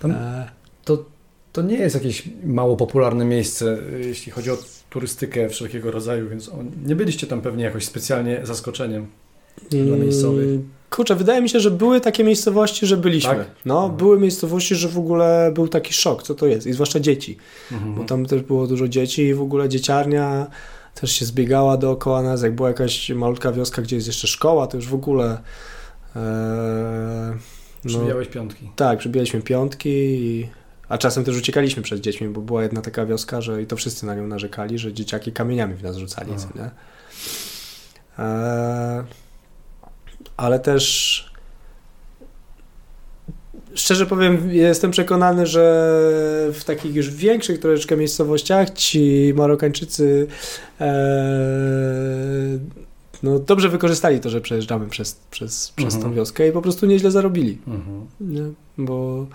Tam, eee, to, to nie jest jakieś mało popularne miejsce, jeśli chodzi o turystykę wszelkiego rodzaju, więc on, nie byliście tam pewnie jakoś specjalnie zaskoczeniem dla mm, miejscowych. Kurczę, wydaje mi się, że były takie miejscowości, że byliśmy. Tak? No, mhm. były miejscowości, że w ogóle był taki szok, co to jest. I zwłaszcza dzieci. Mhm. Bo tam też było dużo dzieci i w ogóle dzieciarnia też się zbiegała dookoła nas. Jak była jakaś malutka wioska, gdzie jest jeszcze szkoła, to już w ogóle... E, no, Przybijałeś piątki. Tak, przybijaliśmy piątki i a czasem też uciekaliśmy przed dziećmi, bo była jedna taka wioska, że i to wszyscy na nią narzekali, że dzieciaki kamieniami w nas rzucali, co nie? Eee, ale też szczerze powiem, jestem przekonany, że w takich już większych troszeczkę miejscowościach ci Marokańczycy e, no, dobrze wykorzystali to, że przejeżdżamy przez, przez, przez mhm. tą wioskę i po prostu nieźle zarobili. Mhm. Nie? Bo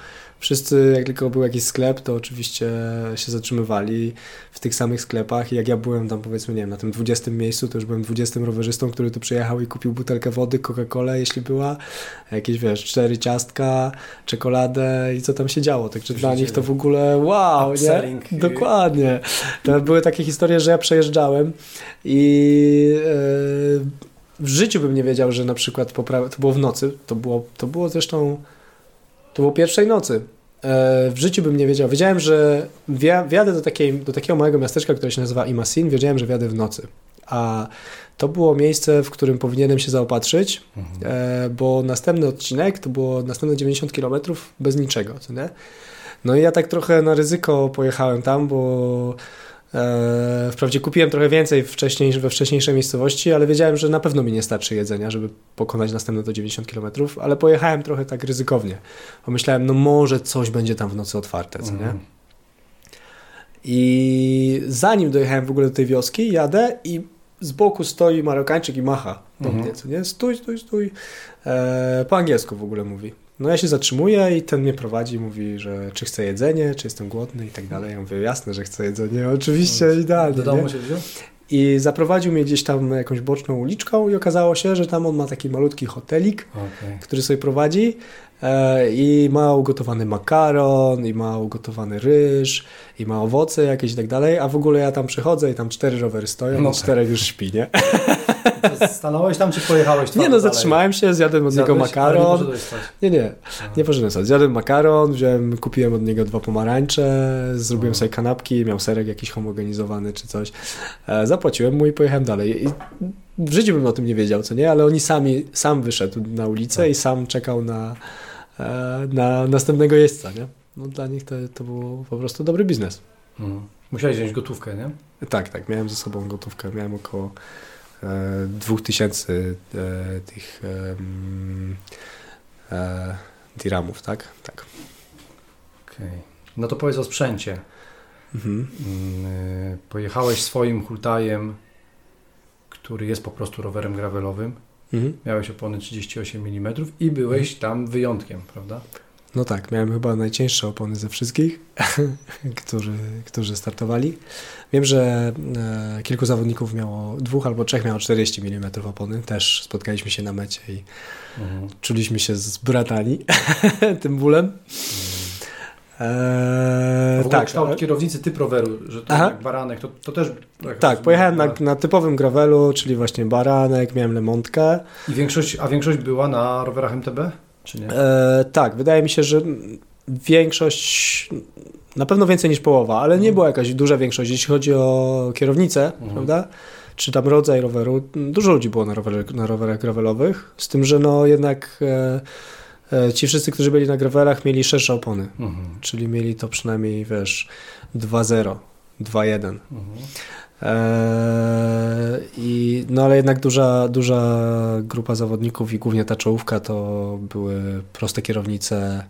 Wszyscy, jak tylko był jakiś sklep, to oczywiście się zatrzymywali w tych samych sklepach. I jak ja byłem tam, powiedzmy, nie wiem, na tym 20 miejscu, to już byłem 20 rowerzystą, który tu przyjechał i kupił butelkę wody, Coca-Colę, jeśli była, jakieś, wiesz, cztery ciastka, czekoladę i co tam się działo. Także dla nich to w ogóle wow, nie? Dokładnie. To były takie historie, że ja przejeżdżałem i yy, w życiu bym nie wiedział, że na przykład popra- to było w nocy, to było, to było zresztą to było pierwszej nocy. E, w życiu bym nie wiedział. Wiedziałem, że wjadę do, takiej, do takiego małego miasteczka, które się nazywa Imasin. Wiedziałem, że wjadę w nocy. A to było miejsce, w którym powinienem się zaopatrzyć, mhm. E, bo następny odcinek to było następne 90 km bez niczego. Co nie? No i ja tak trochę na ryzyko pojechałem tam, bo wprawdzie kupiłem trochę więcej wcześniej, we wcześniejszej miejscowości, ale wiedziałem, że na pewno mi nie starczy jedzenia, żeby pokonać następne do 90 km, ale pojechałem trochę tak ryzykownie. Pomyślałem, no może coś będzie tam w nocy otwarte, co nie? Mhm. I zanim dojechałem w ogóle do tej wioski, jadę i z boku stoi Marokańczyk i macha do mhm. mnie, co nie? Stój, stój, stój. E, po angielsku w ogóle mówi. No ja się zatrzymuję i ten mnie prowadzi, mówi, że czy chcę jedzenie, czy jestem głodny i tak dalej. Ja mówię, jasne, że chcę jedzenie, oczywiście, no, idealnie. Do domu się wziął? I zaprowadził mnie gdzieś tam jakąś boczną uliczką i okazało się, że tam on ma taki malutki hotelik, okay. który sobie prowadzi e, i ma ugotowany makaron, i ma ugotowany ryż, i ma owoce jakieś i tak dalej, a w ogóle ja tam przychodzę i tam cztery rowery stoją, no tak. czterech już śpi, nie? Stanąłeś tam, czy pojechałeś? Nie no, zatrzymałem się, zjadłem od niego makaron. Nie, nie, nie, nie poszedłem sobie. Zjadłem makaron, wziąłem, kupiłem od niego dwa pomarańcze, zrobiłem sobie kanapki, miał serek jakiś homogenizowany czy coś. E, zapłaciłem mu i pojechałem dalej. I w życiu bym o tym nie wiedział, co nie, ale oni sami, sam wyszedł na ulicę i sam czekał na, e, na następnego jeźdźca, nie? No dla nich to, to był po prostu dobry biznes. Mhm. Musiałeś wziąć gotówkę, nie? Tak, tak, miałem ze sobą gotówkę, miałem około E, dwóch tysięcy e, tych e, diramów, tak? Tak. Okay. No to powiedz o sprzęcie. Mhm. Mm, pojechałeś swoim hultajem, który jest po prostu rowerem gravelowym. Mhm. Miałeś opony 38 mm i byłeś mhm. tam wyjątkiem, prawda? No tak, miałem chyba najcięższe opony ze wszystkich, którzy, którzy startowali. Wiem, że e, kilku zawodników miało, dwóch albo trzech miało 40 mm opony. Też spotkaliśmy się na mecie i mhm. czuliśmy się zbratani tym bólem. Eee, tak, kształt kierownicy typ roweru, że to jak baranek, to, to też... Tak, tak pojechałem na, na, typowym gravelu, czyli właśnie baranek, miałem lemontkę. I większość, a większość była na rowerach MTB? Czy nie? E, tak, wydaje mi się, że większość, na pewno więcej niż połowa, ale nie mhm. była jakaś duża większość, jeśli chodzi o kierownicę, mhm. prawda? Czy tam rodzaj roweru. Dużo ludzi było na, na rowerach gravelowych, z tym, że no jednak e, e, ci wszyscy, którzy byli na gravelach mieli szersze opony, mhm. czyli mieli to przynajmniej, wiesz, 2.0, 2.1. Mhm. Eee, I, no ale jednak duża, duża grupa zawodników i głównie ta czołówka to były proste kierownice,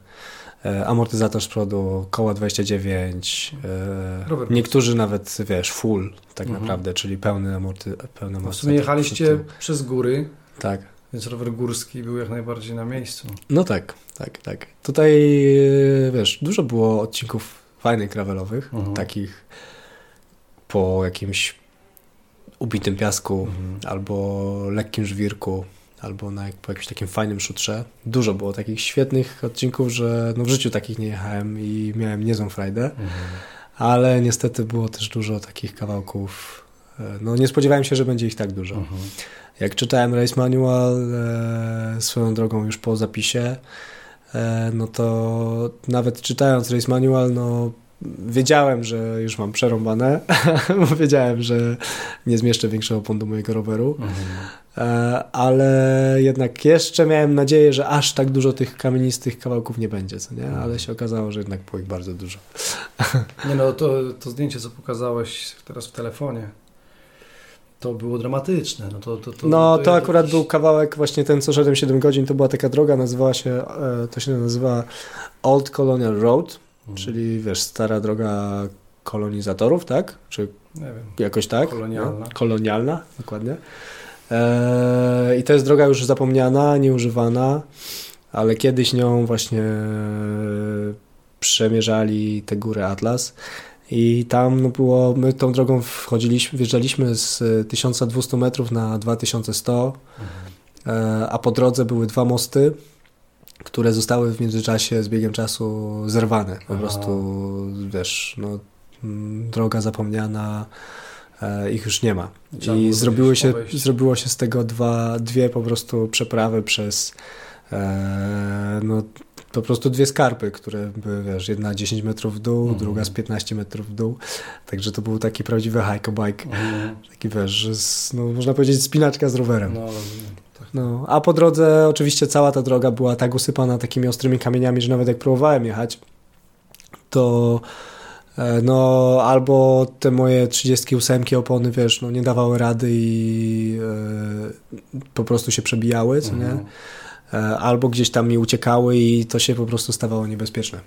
e, amortyzator z przodu, koła 29, e, niektórzy nawet, wiesz, full tak mhm. naprawdę, czyli pełny, amorty, pełny amortyzator. W sumie jechaliście przez góry. Tak. Więc rower górski był jak najbardziej na miejscu. No tak, tak, tak. Tutaj, wiesz, dużo było odcinków fajnych gravelowych, mhm. takich po jakimś ubitym piasku, mhm. albo lekkim żwirku, albo na, po jakimś takim fajnym szutrze. Dużo było takich świetnych odcinków, że no w życiu takich nie jechałem i miałem niezłą frajdę, mhm. ale niestety było też dużo takich kawałków. E, no nie spodziewałem się, że będzie ich tak dużo. Mhm. Jak czytałem Race Manual e, swoją drogą już po zapisie, e, no to nawet czytając Race Manual, no wiedziałem, że już mam przerąbane, bo wiedziałem, że nie zmieszczę większego do mojego roweru, mhm. Ale jednak jeszcze miałem nadzieję, że aż tak dużo tych kamienistych kawałków nie będzie, co nie? Ale się okazało, że jednak było ich bardzo dużo. nie no, to, to zdjęcie, co pokazałeś teraz w telefonie, to było dramatyczne. No, to, to, to, no, to, to akurat jakiś... był kawałek, właśnie ten, co szedłem 7 godzin, to była taka droga, nazywała się, e, to się nazywa Old Colonial Road Mhm. Czyli wiesz, stara droga kolonizatorów, tak? Czy Nie wiem. jakoś tak? Kolonialna. No? Kolonialna, dokładnie. Eee, I to jest droga już zapomniana, nieużywana, ale kiedyś nią właśnie przemierzali te góry Atlas. I tam no, było, my tą drogą wchodziliśmy, wjeżdżaliśmy z 1200 metrów na 2100, mhm. a po drodze były dwa mosty, które zostały w międzyczasie z biegiem czasu zerwane. Po Aha. prostu, wiesz, no, mm, droga zapomniana, e, ich już nie ma. I zrobiło się, zrobiło się z tego dwa, dwie po prostu przeprawy przez e, no, po prostu dwie skarpy, które były, wiesz, jedna 10 metrów w dół, mhm. druga z 15 metrów w dół. Także to był taki prawdziwy hike bike. Mhm. Taki, wiesz, z, no, można powiedzieć spinaczka z rowerem. No. No, a po drodze oczywiście cała ta droga była tak usypana takimi ostrymi kamieniami, że nawet jak próbowałem jechać, to e, no albo te moje 38 opony, wiesz, no nie dawały rady i e, po prostu się przebijały, co mhm. nie? Albo gdzieś tam mi uciekały i to się po prostu stawało niebezpieczne,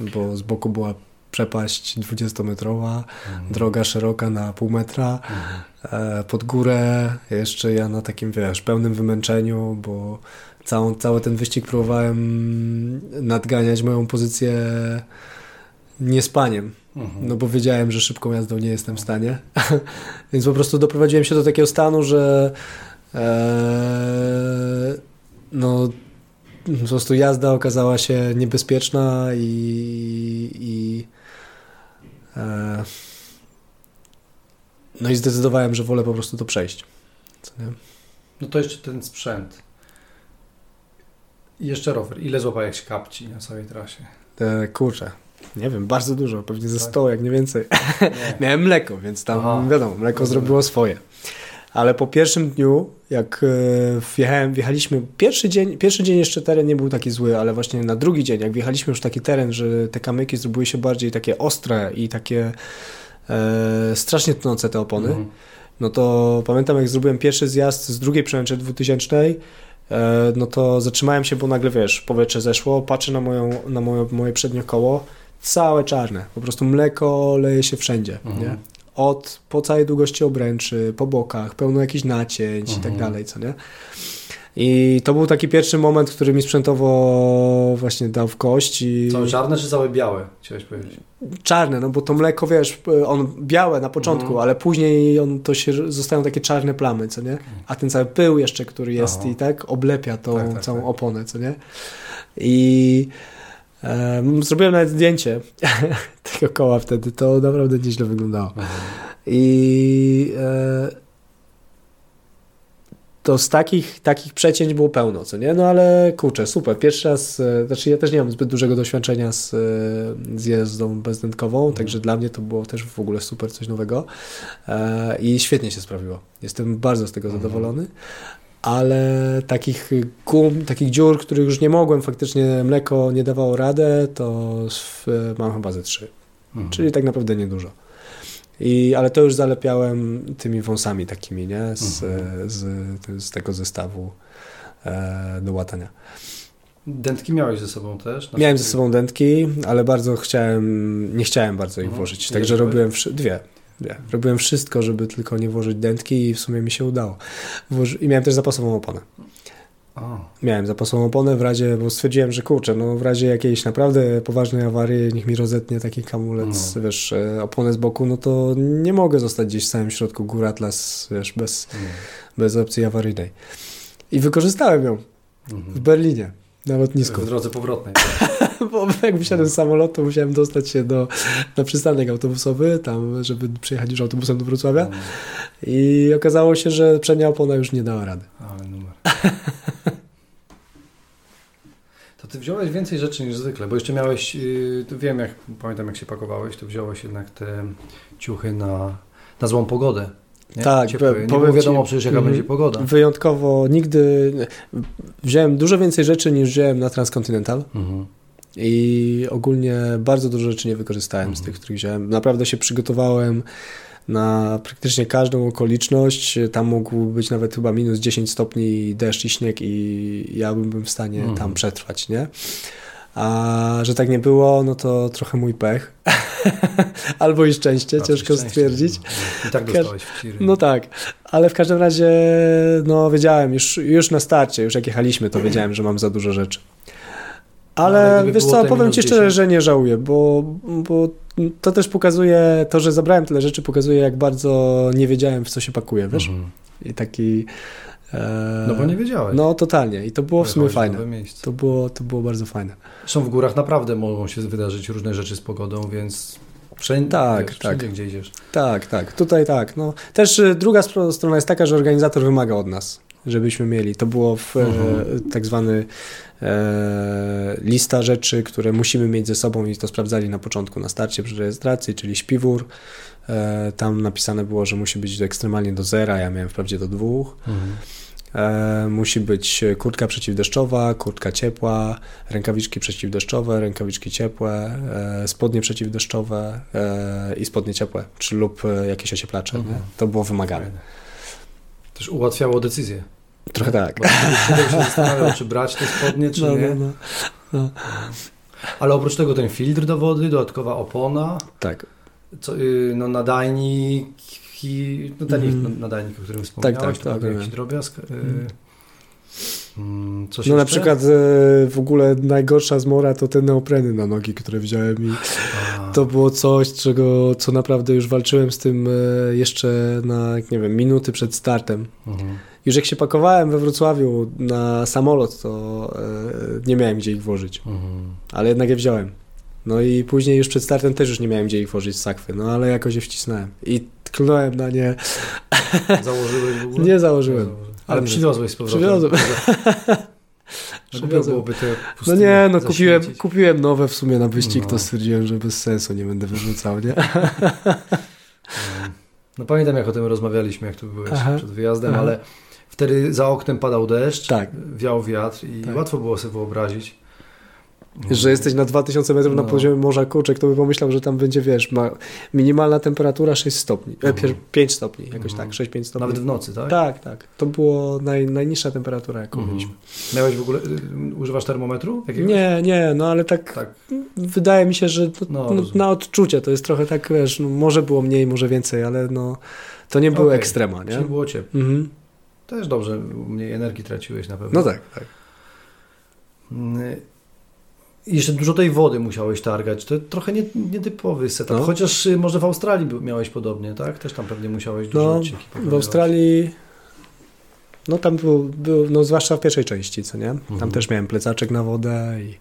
bo z boku była przepaść 20-metrowa, mhm. droga szeroka na pół metra, mhm. pod górę, jeszcze ja na takim, wiesz, pełnym wymęczeniu, bo całą, cały ten wyścig próbowałem nadganiać moją pozycję niespaniem, mhm. no bo wiedziałem, że szybką jazdą nie jestem w stanie, więc po prostu doprowadziłem się do takiego stanu, że e, no po prostu jazda okazała się niebezpieczna i, i e, no i zdecydowałem, że wolę po prostu to przejść. No to jeszcze ten sprzęt. I jeszcze rower. Ile złapałeś kapci na całej trasie? E, kurczę. Nie wiem, bardzo dużo, pewnie ze 100, tak? jak nie więcej. Nie. Miałem mleko, więc tam Aha. wiadomo, mleko zrobiło swoje ale po pierwszym dniu, jak e, wjechałem, wjechaliśmy, pierwszy dzień, pierwszy dzień jeszcze teren nie był taki zły, ale właśnie na drugi dzień, jak wjechaliśmy już taki teren, że te kamyki zrobiły się bardziej takie ostre i takie e, strasznie tnące te opony, mhm. no to pamiętam jak zrobiłem pierwszy zjazd z drugiej przełęczy 2000, e, no to zatrzymałem się, bo nagle wiesz, powietrze zeszło, patrzę na, moją, na moje, moje przednie koło, całe czarne, po prostu mleko leje się wszędzie, mhm. nie? Od po całej długości obręczy, po bokach, pełno jakichś nacięć mhm. i tak mhm. dalej, co nie? I to był taki pierwszy moment, który mi sprzętowo właśnie dał w kość. I... Całe czarne czy całe białe, chciałeś powiedzieć? Czarne, no bo to mleko, wiesz, on białe na początku, mhm. ale później on, to się, zostają takie czarne plamy, co nie? A ten cały pył jeszcze, który jest Aha. i tak oblepia tą tak, tak, całą tak. oponę, co nie? I zrobiłem nawet zdjęcie tego koła wtedy, to naprawdę nieźle wyglądało. Mhm. I e, to z takich, takich przecięć było pełno, co nie? No ale kurczę, super. Pierwszy raz, e, znaczy ja też nie mam zbyt dużego doświadczenia z, e, z jazdą bezdętkową, mhm. także dla mnie to było też w ogóle super, coś nowego i świetnie się sprawiło. Jestem bardzo z tego mhm. zadowolony ale takich gum, takich dziur, których już nie mogłem, faktycznie mleko nie dawało radę, to mam chyba ze trzy. Mhm. Czyli tak naprawdę niedużo. I, ale to już zalepiałem tymi wąsami takimi, nie? Z, mhm. z, z, tego zestawu e, do łatania. Dętki miałeś ze sobą też? Miałem ze sobą dętki, ale bardzo chciałem, nie chciałem bardzo ich mhm. włożyć, także robiłem dwie. Nie. Robiłem wszystko, żeby tylko nie włożyć dętki i w sumie mi się udało. Włoży... I miałem też zapasową oponę. Miałem zapasową oponę w razie, bo stwierdziłem, że kurczę, no w razie jakiejś naprawdę poważnej awarii, niech mi rozetnie taki kamulec, no. wiesz, e, oponę z boku, no to nie mogę zostać gdzieś w samym środku gór Atlas, wiesz, bez, no. bez opcji awaryjnej. I wykorzystałem ją mhm. w Berlinie na lotnisku. W drodze powrotnej. Bo jak wysiadłem z samolotu, musiałem dostać się do, na przystanek autobusowy, tam, żeby przyjechać już autobusem do Wrocławia. No. I okazało się, że przednia opona już nie dała rady. Ale numer. To ty wziąłeś więcej rzeczy niż zwykle, bo jeszcze miałeś, yy, wiem jak, pamiętam jak się pakowałeś, to wziąłeś jednak te ciuchy na, na złą pogodę. Nie? Tak, Ciepłe. nie było wiadomo przecież jaka będzie pogoda. Wyjątkowo nigdy wziąłem dużo więcej rzeczy niż wziąłem na Transcontinental. Mhm. I ogólnie bardzo dużo rzeczy nie wykorzystałem mhm. z tych, których wziąłem. Naprawdę się przygotowałem na praktycznie każdą okoliczność. Tam mógł być nawet chyba minus 10 stopni, deszcz i śnieg i ja bym w stanie mhm. tam przetrwać, nie? A że tak nie było, no to trochę mój pech. Albo i szczęście, ciężko szczęście, stwierdzić. No. I tak dostałeś w ciry. No tak, ale w każdym razie no wiedziałem, już, już na starcie, już jak jechaliśmy, to wiedziałem, że mam za dużo rzeczy. Ale, ale wiesz co, powiem ci szczerze, że nie żałuję, bo, bo to też pokazuje, to, że zabrałem tyle rzeczy, pokazuje, jak bardzo nie wiedziałem, w co się pakuje, wiesz? Mhm. I taki... E, no bo nie wiedziałeś. No totalnie i to było w sumie fajne. To było, to było bardzo fajne. Są w górach naprawdę mogą się wydarzyć różne rzeczy z pogodą, więc Wszędzie, tak, wiesz, tak. wszędzie, gdzie idziesz. Tak, tak. Tutaj tak. No. Też y, druga strona jest taka, że organizator wymaga od nas, żebyśmy mieli. To było w e, mhm. tak zwany e, lista rzeczy, które musimy mieć ze sobą i to sprawdzali na początku, na starcie przy rejestracji, czyli śpiwór. E, tam napisane było, że musi być ekstremalnie do zera, ja miałem wprawdzie do dwóch. Mhm. E, musi być kurtka przeciwdeszczowa, kurtka ciepła, rękawiczki przeciwdeszczowe, rękawiczki ciepłe, e, spodnie przeciwdeszczowe e, i spodnie ciepłe, czy lub jakieś ocieplacze. Mhm. To było wymagane. Też ułatwiało decyzję. Trochę tak. Bo się zastanawiał, czy brać te spodnie, czy no, nie. No, no, no. Ale oprócz tego ten filtr do wody, dodatkowa opona. Tak. Co, y, no, nadajnik, no, ten mm. nadajnik, o którym wspomniałeś, tak, tak, tak, jakiś drobiazg. Mm. Coś no jeszcze? na przykład e, w ogóle najgorsza zmora to te neopreny na nogi, które wziąłem i A. to było coś, czego, co naprawdę już walczyłem z tym jeszcze na, nie wiem, minuty przed startem. Mhm. Już jak się pakowałem we Wrocławiu na samolot, to e, nie miałem gdzie ich włożyć, mhm. ale jednak je wziąłem. No i później już przed startem też już nie miałem gdzie ich włożyć z sakwy, no ale jakoś je wcisnąłem. I tknąłem na nie. Założyłeś w ogóle? Nie założyłem. Ale przywiozłeś z powrotem. Przywiozłem. Przywiozłem. No nie, no kupiłem, kupiłem nowe w sumie na wyścig, no. to stwierdziłem, że bez sensu nie będę wyrzucał, nie? No pamiętam jak o tym rozmawialiśmy, jak tu byłeś aha, przed wyjazdem, aha. ale wtedy za oknem padał deszcz, tak. wiał wiatr i tak. łatwo było sobie wyobrazić, że jesteś na 2000 metrów no. na poziomie Morza Kurczek, to by pomyślał, że tam będzie, wiesz, ma minimalna temperatura 6 stopni, e, 5 stopni, jakoś tak, 6-5 mhm. stopni. Nawet w nocy, tak? Tak, tak. To było naj, najniższa temperatura, jaką mhm. mieliśmy. Miałeś w ogóle, y, używasz termometru? Jakiegoś? Nie, nie, no ale tak, tak. wydaje mi się, że to, no, no, na odczucie to jest trochę tak, wiesz, no, może było mniej, może więcej, ale no to nie były okay. ekstrema, nie? Czyli było ciepło. Mhm. Też dobrze, mniej energii traciłeś na pewno. No tak, tak. I jeszcze dużo tej wody musiałeś targać. To trochę nie, nietypowy setup. No. Chociaż y, może w Australii miałeś podobnie, tak? Też tam pewnie musiałeś dużo no, odcinki W Australii no tam był, był, no zwłaszcza w pierwszej części, co nie? Tam mhm. też miałem plecaczek na wodę i,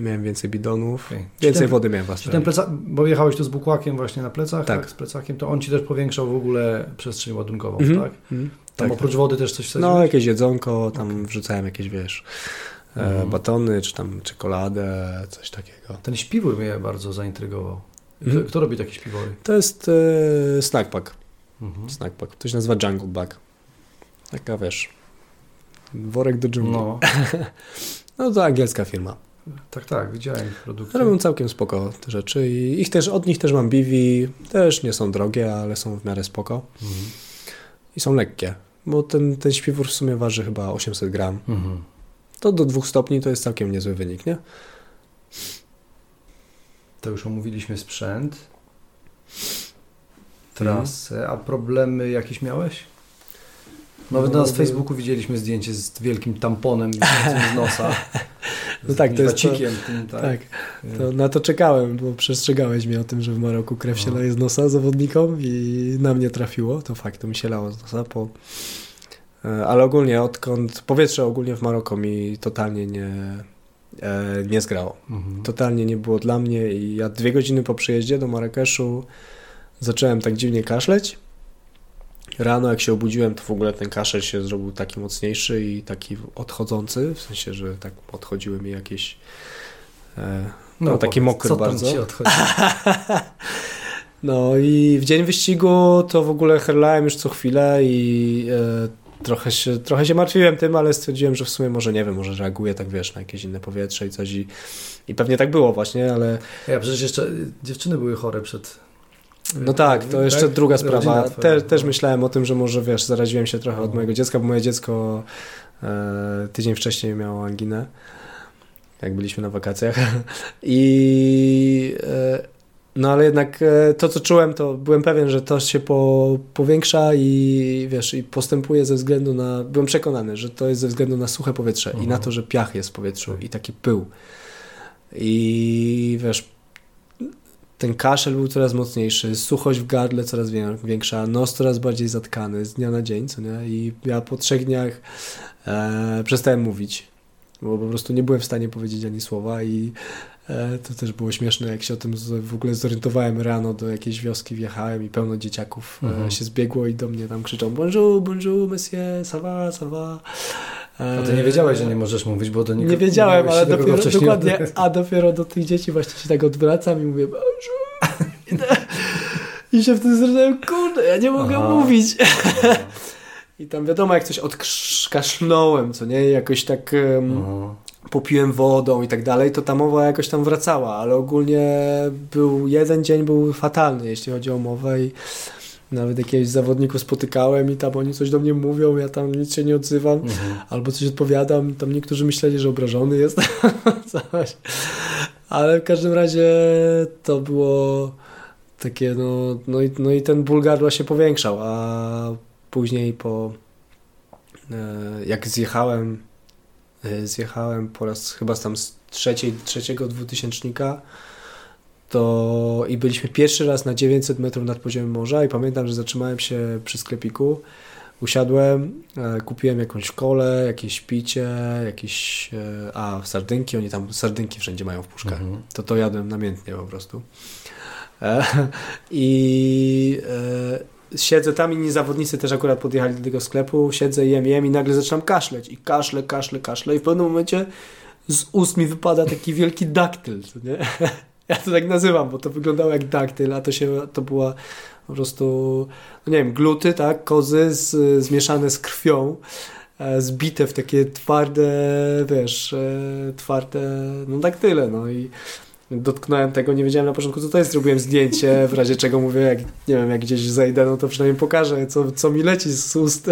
i miałem więcej bidonów. Okay. Więcej ten, wody miałem w Australii. Ten pleca, bo jechałeś tu z bukłakiem właśnie na plecach, tak. tak. Z plecakiem, to on ci też powiększał w ogóle przestrzeń ładunkową, mhm. tak? Mhm. Tam tak, oprócz tak. wody też coś wsadziłeś? No, jakieś jedzonko, tam okay. wrzucałem jakieś, wiesz, mhm. batony, czy tam czekoladę, coś takiego. Ten śpiwór mnie bardzo zaintrygował. Kto, mhm. kto robi takie śpiwory? To jest e, snackpack. Mhm. Snackpack. To się nazywa Jungle Bag. Taka wiesz, worek do dżungli. No. no to angielska firma. Tak, tak, widziałem produkty. Robią całkiem spoko te rzeczy i ich też, od nich też mam biwi, też nie są drogie, ale są w miarę spoko. Mhm. I są lekkie, bo ten, ten śpiwór w sumie waży chyba 800 gram. Mhm to do dwóch stopni to jest całkiem niezły wynik, nie? To już omówiliśmy sprzęt, trasę, a problemy jakieś miałeś? Nawet no, na Facebooku widzieliśmy zdjęcie z wielkim tamponem z nosa. No tak, to jest to, tym, tak. tak. To, na to czekałem, bo przestrzegałeś mnie o tym, że w Maroku krew się no. leje z nosa zawodnikom i na mnie trafiło. To fakt, to mi się lało z nosa po E, ale ogólnie odkąd powietrze ogólnie w Maroku mi totalnie nie, e, nie zgrało. Mhm. Totalnie nie było dla mnie i ja dwie godziny po przyjeździe do Marrakeszu zacząłem tak dziwnie kaszleć. Rano jak się obudziłem, to w ogóle ten kaszel się zrobił taki mocniejszy i taki odchodzący, w sensie, że tak odchodziły mi jakieś e, no, no taki mokry co bardzo. no i w dzień wyścigu to w ogóle herlałem już co chwilę i e, trochę się, trochę się martwiłem tym, ale stwierdziłem, że w sumie może nie wiem, może reaguję tak wiesz, na jakieś inne powietrze i coś i, i pewnie tak było właśnie, ale... Ja przecież jeszcze dziewczyny były chore przed... No tak, to jeszcze tak? druga sprawa. Te, też no. myślałem o tym, że może wiesz, zaraziłem się trochę od mojego dziecka, bo moje dziecko e, tydzień wcześniej miało anginę, jak byliśmy na wakacjach i e, no ale jednak e, to, co czułem, to byłem pewien, że to się po, powiększa i wiesz, i postępuje ze względu na. Byłem przekonany, że to jest ze względu na suche powietrze i na mhm. to, że piach jest w powietrzu i taki pył. I wiesz, ten kaszel był coraz mocniejszy, suchość w gardle coraz większa, nos coraz bardziej zatkany z dnia na dzień, co nie? I ja po trzech dniach e, przestałem mówić, bo po prostu nie byłem w stanie powiedzieć ani słowa i e, to też było śmieszne, jak się o tym w ogóle zorientowałem rano, do jakiejś wioski wjechałem i pełno dzieciaków e, mhm. się zbiegło i do mnie tam krzyczą bonjour, bonjour, monsieur, ça va, ça va. A ty nie wiedziałeś, że nie możesz mówić, bo do nikogo nie wiedziałem, ale dopiero, dokładnie, a dopiero do tych dzieci właśnie się tak odwracam i mówię i się wtedy zrozumiałem, kurde, ja nie mogę Aha. mówić. I tam wiadomo, jak coś odkaszlnąłem, co nie, jakoś tak um, popiłem wodą i tak dalej, to ta mowa jakoś tam wracała, ale ogólnie był, jeden dzień był fatalny, jeśli chodzi o mowę i nawet jakiegoś zawodników spotykałem i tam oni coś do mnie mówią, ja tam nic się nie odzywam, mhm. albo coś odpowiadam, tam niektórzy myśleli, że obrażony jest. Ale w każdym razie to było takie, no, no, i, no i ten ból gardła się powiększał, a później po e, jak zjechałem e, zjechałem po raz chyba tam z trzeciej, trzeciego dwutysięcznika to i byliśmy pierwszy raz na 900 metrów nad poziomem morza i pamiętam, że zatrzymałem się przy sklepiku, usiadłem, e, kupiłem jakąś kolę, jakieś picie, jakieś, e, a sardynki, oni tam sardynki wszędzie mają w puszkach, mhm. to to jadłem namiętnie po prostu. E, I siedzę tam, inni zawodnicy też akurat podjechali do tego sklepu, siedzę, jem, jem i nagle zaczynam kaszleć i kaszle, kaszle, kaszle i w pewnym momencie z ust mi wypada taki wielki daktyl, nie? Ja to tak nazywam, bo to wyglądało jak daktyl, a to się, to była po prostu, no nie wiem, gluty, tak, kozy z, zmieszane z krwią, e, zbite w takie twarde, wiesz, e, twarde, no daktyle, no i dotknąłem tego, nie wiedziałem na początku co to jest, zrobiłem zdjęcie, w razie czego mówię, jak, nie wiem, jak gdzieś zejdę, no to przynajmniej pokażę, co, co mi leci z ust.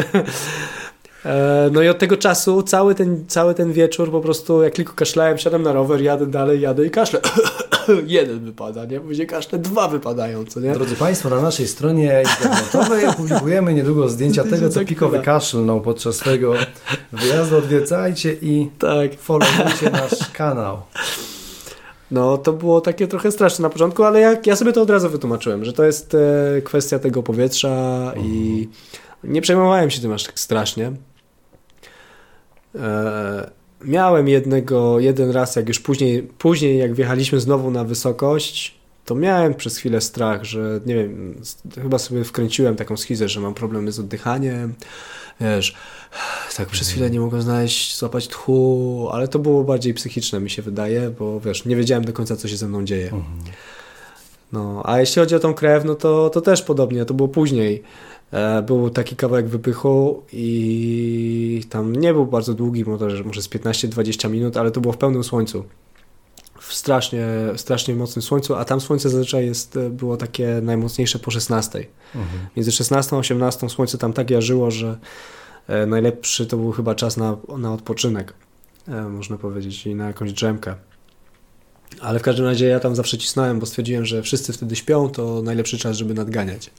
E, no i od tego czasu cały ten, cały ten wieczór po prostu jak tylko kaszlałem, siadam na rower, jadę dalej, jadę i kaszlę. Jeden wypada, nie? Później kaszle dwa wypadają, co nie? Drodzy Państwo, na naszej stronie internetowej opublikujemy niedługo zdjęcia tego, co Piko wykaszlnął podczas swojego wyjazdu. Odwiedzajcie i tak. followujcie nasz kanał. No, to było takie trochę straszne na początku, ale ja, ja sobie to od razu wytłumaczyłem, że to jest e, kwestia tego powietrza i mhm. nie przejmowałem się tym aż tak strasznie. E, miałem jednego, jeden raz, jak już później, później jak wjechaliśmy znowu na wysokość, to miałem przez chwilę strach, że nie wiem, chyba sobie wkręciłem taką schizę, że mam problemy z oddychaniem, wiesz, tak przez chwilę nie mogłem znaleźć, złapać tchu, ale to było bardziej psychiczne mi się wydaje, bo wiesz, nie wiedziałem do końca, co się ze mną dzieje. Mhm. No, a jeśli chodzi o tą krew, no to, to też podobnie, to było później. E, był taki kawałek wypychu i tam nie był bardzo długi, może, może z 15-20 minut, ale to było w pełnym słońcu. W strasznie, strasznie mocnym słońcu, a tam słońce zazwyczaj jest, e, było takie najmocniejsze po 16. Mhm. Między 16 a 18 słońce tam tak jarzyło, że e, najlepszy to był chyba czas na, na odpoczynek, można powiedzieć, i na jakąś drzemkę. Ale w każdym razie ja tam zawsze cisnąłem, bo stwierdziłem, że wszyscy wtedy śpią, to najlepszy czas, żeby nadganiać.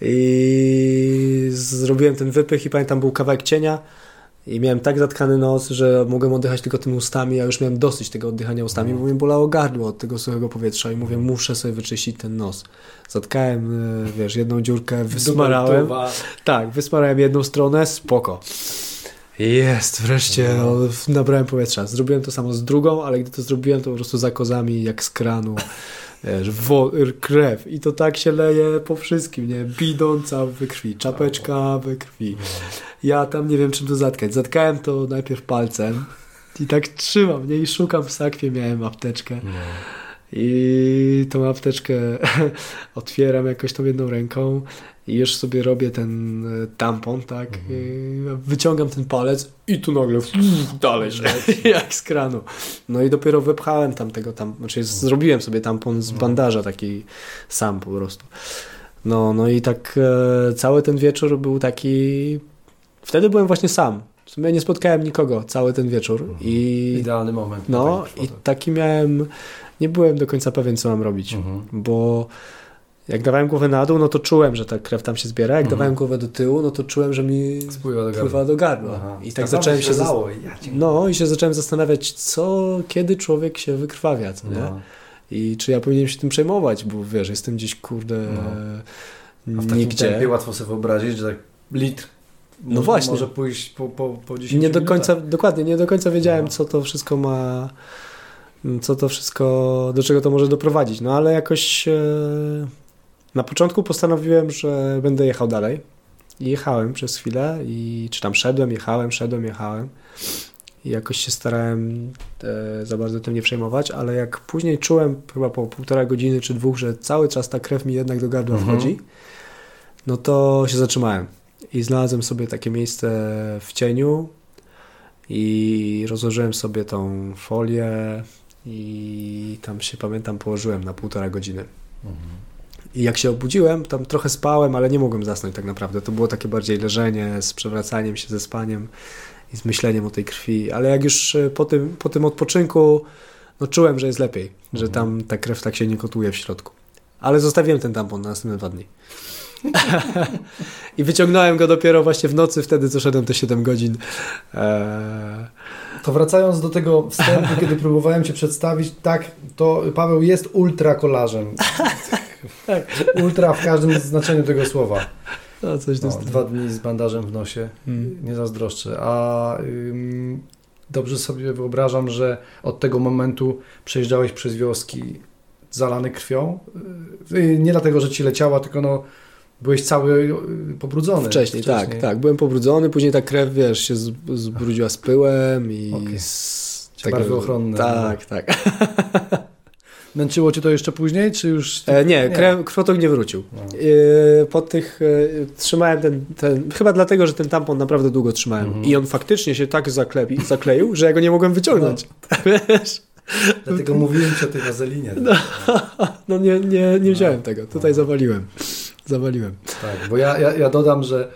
I zrobiłem ten wypych i pamiętam, był kawałek cienia i miałem tak zatkany nos, że mogłem oddychać tylko tymi ustami, ja już miałem dosyć tego oddychania ustami, bo mi bolało gardło od tego suchego powietrza i mówię, muszę sobie wyczyścić ten nos. Zatkałem, e, wiesz, jedną dziurkę, wysmarałem. Tak, wysmarałem jedną stronę, spoko. Jest, wreszcie no, nabrałem powietrza. Zrobiłem to samo z drugą, ale gdy to zrobiłem, to po prostu za kozami, jak z kranu wiesz, krew i to tak się leje po wszystkim, nie? Bidon cały we krwi, czapeczka we krwi. Ja tam nie wiem czym to zatkać. Zatkałem to najpierw palcem i tak trzymam, nie? I szukam w sakwie, miałem apteczkę. I tą apteczkę otwieram jakoś tą jedną ręką i już sobie robię ten e, tampon, tak? Mhm. Wyciągam ten palec i tu nagle dalej, jak z kranu. No i dopiero wypchałem tam tego tam, znaczy mhm. zrobiłem sobie tampon z mhm. bandaża taki sam po prostu. No, no i tak e, cały ten wieczór był taki. Wtedy byłem właśnie sam. W sumie nie spotkałem nikogo cały ten wieczór. I, Idealny moment. No i taki miałem. Nie byłem do końca pewien, co mam robić, bo Jak dawałem głowę na dół, no to czułem, że ta krew tam się zbiera. Jak mhm. dawałem głowę do tyłu, no to czułem, że mi spływa do gardła. Do gardła. I tak zacząłem się... Zało. No i się zacząłem zastanawiać, co, kiedy człowiek się wykrwawia, co nie? No. I czy ja powinienem się tym przejmować, bo wiesz, jestem gdzieś, kurde, no. A w takim nigdzie. tempie łatwo sobie wyobrazić, że tak litr no właśnie. Może pójść po, po, po 10 Nie do końca, dokładnie, nie do końca wiedziałem, no. co to wszystko ma, co to wszystko, do czego to może doprowadzić. No ale jakoś e, na początku postanowiłem, że będę jechał dalej. I jechałem przez chwilę i czy tam szedłem, jechałem, szedłem, jechałem. I jakoś się starałem e, za bardzo tym nie przejmować, ale jak później czułem chyba po półtora godziny czy dwóch, że cały czas ta krew mi jednak do gardła mhm. wchodzi, no to się zatrzymałem i znalazłem sobie takie miejsce w cieniu i rozłożyłem sobie tą folię i tam się pamiętam położyłem na półtora godziny. Mhm. I jak się obudziłem, tam trochę spałem, ale nie mogłem zasnąć tak naprawdę. To było takie bardziej leżenie z przewracaniem się ze spaniem i z myśleniem o tej krwi. Ale jak już e, po tym, po tym odpoczynku, no czułem, że jest lepiej, mhm. że tam ta krew tak się nie kotuje w środku. Ale zostawiłem ten tampon na następne dwa dni. I wyciągnąłem go dopiero właśnie w nocy, wtedy co szedłem te 7 godzin. Eee... To wracając do tego wstępu, kiedy próbowałem Cię przedstawić, tak, to Paweł jest ultra kolarzem. tak. Ultra w każdym znaczeniu tego słowa. No, coś no, dwa dni z bandażem w nosie. Hmm. Nie zazdroszczę. A ym, dobrze sobie wyobrażam, że od tego momentu przejeżdżałeś przez wioski zalane krwią. Yy, nie dlatego, że Ci leciała, tylko no Byłeś cały y, pobrudzony. Wcześniej, tak, wcześniej, tak, tak. Byłem pobrudzony, później ta krew, wiesz, się zbrudziła z pyłem i... Okay. Z takiego, ochronne. Tak, no. tak. Męczyło cię to jeszcze później, czy już... E, nie, nie. Krew, krwotok nie wrócił. No. E, po tych... E, trzymałem ten, ten... Chyba dlatego, że ten tampon naprawdę długo trzymałem. Mhm. I on faktycznie się tak zaklepi, zakleił, że ja go nie mogłem wyciągnąć. No. Wiesz? Dlatego mówiłem ci o tej wazelinie. No, no nie, nie, nie wziąłem tego. Tutaj zawaliłem zawaliłem. Tak, bo ja, ja, ja dodam, że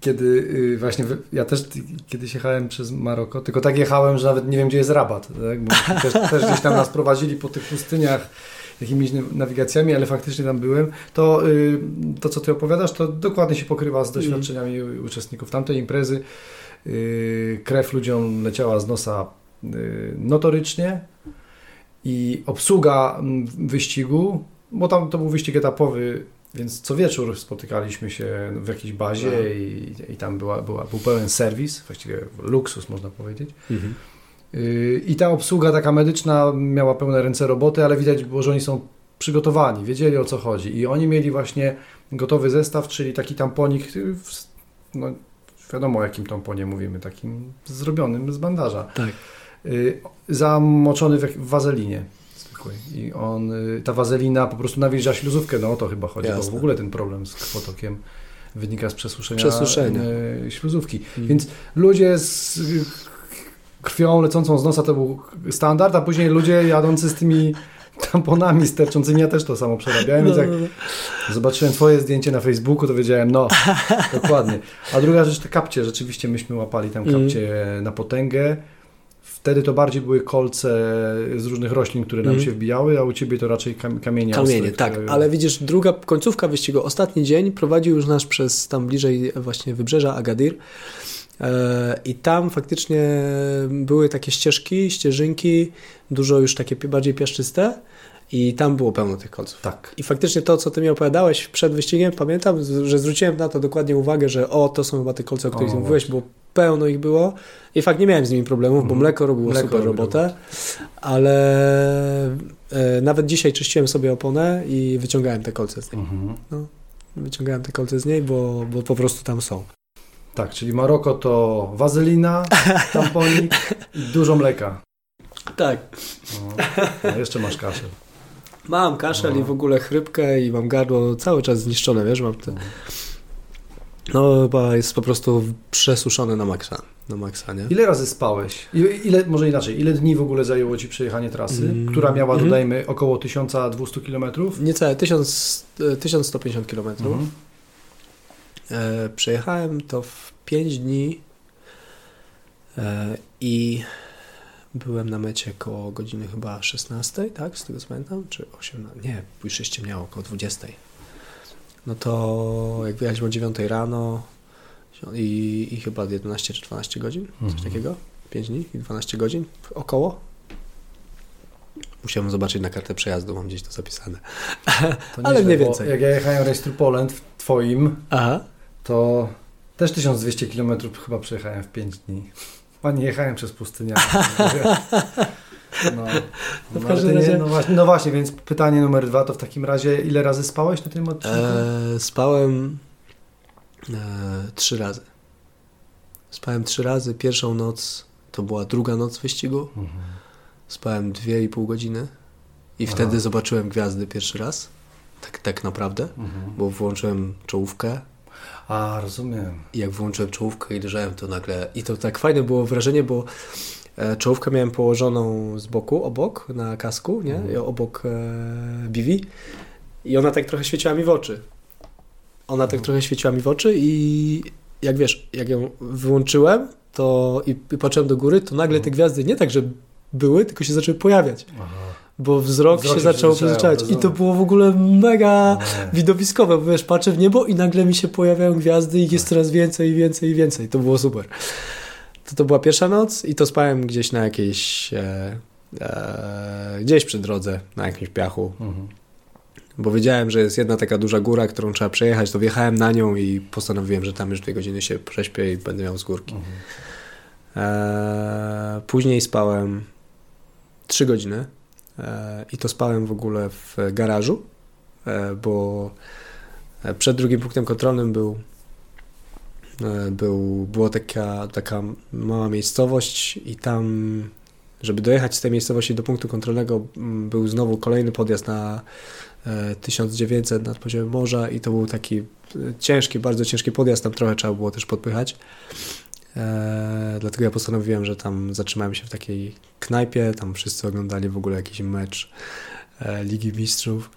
kiedy y, właśnie, ja też kiedyś jechałem przez Maroko, tylko tak jechałem, że nawet nie wiem, gdzie jest rabat. Tak? Bo też, też gdzieś tam nas prowadzili po tych pustyniach jakimiś nawigacjami, ale faktycznie tam byłem, to y, to, co ty opowiadasz, to dokładnie się pokrywa z doświadczeniami mm. uczestników tamtej imprezy. Y, krew ludziom leciała z nosa notorycznie i obsługa wyścigu, bo tam to był wyścig etapowy, więc co wieczór spotykaliśmy się w jakiejś bazie no. i, i tam była, była, był pełen serwis, właściwie luksus można powiedzieć. Mhm. Y, I ta obsługa taka medyczna miała pełne ręce roboty, ale widać było, że oni są przygotowani, wiedzieli o co chodzi. I oni mieli właśnie gotowy zestaw, czyli taki tamponik, y, no wiadomo o jakim tamponie mówimy, takim zrobionym z bandaża. Tak. Y, zamoczony w wazelinie I on, y, ta wazelina po prostu nawilża śluzówkę, no o to chyba chodzi, Jasne. bo w ogóle ten problem z krwotokiem wynika z przesuszenia, przesuszenia. Y, śluzówki. Hmm. Więc ludzie z krwią lecącą z nosa to był standard, a później ludzie jadący z tymi tamponami sterczącymi, ja też to samo przerabiałem, no, więc jak no, no. zobaczyłem twoje zdjęcie na Facebooku, to wiedziałem, no, dokładnie. A druga rzecz, te kapcie, rzeczywiście myśmy łapali tam kapcie mm. na potęgę, Wtedy to bardziej były kolce z różnych roślin, które nam mm. się wbijały, a u Ciebie to raczej kamienie. Kamienie, ostre, tak. Które... Ale widzisz, druga końcówka wyścigu, ostatni dzień prowadził już nas przez tam bliżej właśnie wybrzeża Agadir. E, I tam faktycznie były takie ścieżki, ścieżynki, dużo już takie bardziej piaszczyste. I tam było pełno tych kolców. Tak. I faktycznie to, co ty mi opowiadałeś przed wyścigiem, pamiętam, że zwróciłem na to dokładnie uwagę, że o, to są chyba te kolce, o których o, mówiłeś, bo pełno ich było. I fakt nie miałem z nimi problemów, bo mhm. mleko robiło mleko super robotę, ale e, nawet dzisiaj czyściłem sobie oponę i wyciągałem te kolce z niej. Mhm. No, wyciągałem te kolce z niej, bo, bo po prostu tam są. Tak, czyli Maroko to wazelina, tamponik i dużo mleka. Tak. No, jeszcze masz kaszel. Mam kaszel no. i w ogóle chrypkę i mam gardło cały czas zniszczone, wiesz, mam te... No chyba jest po prostu przesuszone na maksa. Na maksa nie? Ile razy spałeś? Ile, może inaczej, ile dni w ogóle zajęło Ci przejechanie trasy, mm. która miała, mm. dodajmy, około 1200 km? Niecałe, 1000, 1150 km. Mm. E, przejechałem to w 5 dni e, i byłem na mecie koło godziny chyba 16, tak? Z tego co pamiętam? Czy 18? Nie, już się ściemniało, około 20. no to jak wyjechaliśmy o 9 rano i, i chyba 11 czy 12 godzin, coś mhm. takiego, 5 dni i 12 godzin około. Musiałem zobaczyć na kartę przejazdu, mam gdzieś to zapisane. To Ale mniej więcej. Jak ja jechałem to Poland w twoim, Aha. to też 1200 km chyba przejechałem w 5 dni. Pani jechałem przez pustynię. No, no, w każdym razie... no, właśnie, no właśnie, więc pytanie numer dwa to w takim razie ile razy spałeś na tym odcinku? E, spałem e, trzy razy. Spałem trzy razy. Pierwszą noc to była druga noc wyścigu. Mhm. Spałem dwie i pół godziny i Aha. wtedy zobaczyłem gwiazdy pierwszy raz. Tak, tak naprawdę, mhm. bo włączyłem czołówkę. A, rozumiem. I jak włączyłem czołówkę i leżałem, to nagle... I to tak fajne było wrażenie, bo E, czołówkę miałem położoną z boku, obok, na kasku, nie? Mhm. Obok e. I ona tak trochę świeciła mi w oczy. Ona tak mhm. trochę świeciła mi w oczy i jak wiesz, jak ją wyłączyłem to i, i patrzyłem do góry, to nagle te mhm. gwiazdy nie tak, że były, tylko się zaczęły pojawiać. Aha. Bo wzrok, wzrok się zaczął przyzwyczajać. I to było w ogóle mega nie. widowiskowe, bo wiesz, patrzę w niebo i nagle mi się pojawiają gwiazdy i jest tak. coraz więcej, więcej i więcej. To było super. To to była pierwsza noc i to spałem gdzieś na jakiejś, e, e, gdzieś przy drodze, na jakimś piachu. Mhm. Bo wiedziałem, że jest jedna taka duża góra, którą trzeba przejechać, to wjechałem na nią i postanowiłem, że tam już dwie godziny się prześpię i będę miał z górki. Mhm. E, później spałem trzy godziny i to spałem w ogóle w garażu, e, bo przed drugim punktem kontrolnym był E, był, była taka, taka mała miejscowość i tam, żeby dojechać z tej miejscowości do punktu kontrolnego, był znowu kolejny podjazd na 1900 e, nad poziomem morza i to był taki e, ciężki, bardzo ciężki podjazd, tam trochę trzeba było też podpychać. E, dlatego ja postanowiłem, że tam zatrzymałem się w takiej knajpie, tam wszyscy oglądali w ogóle jakiś mecz E, Ligi Mistrzów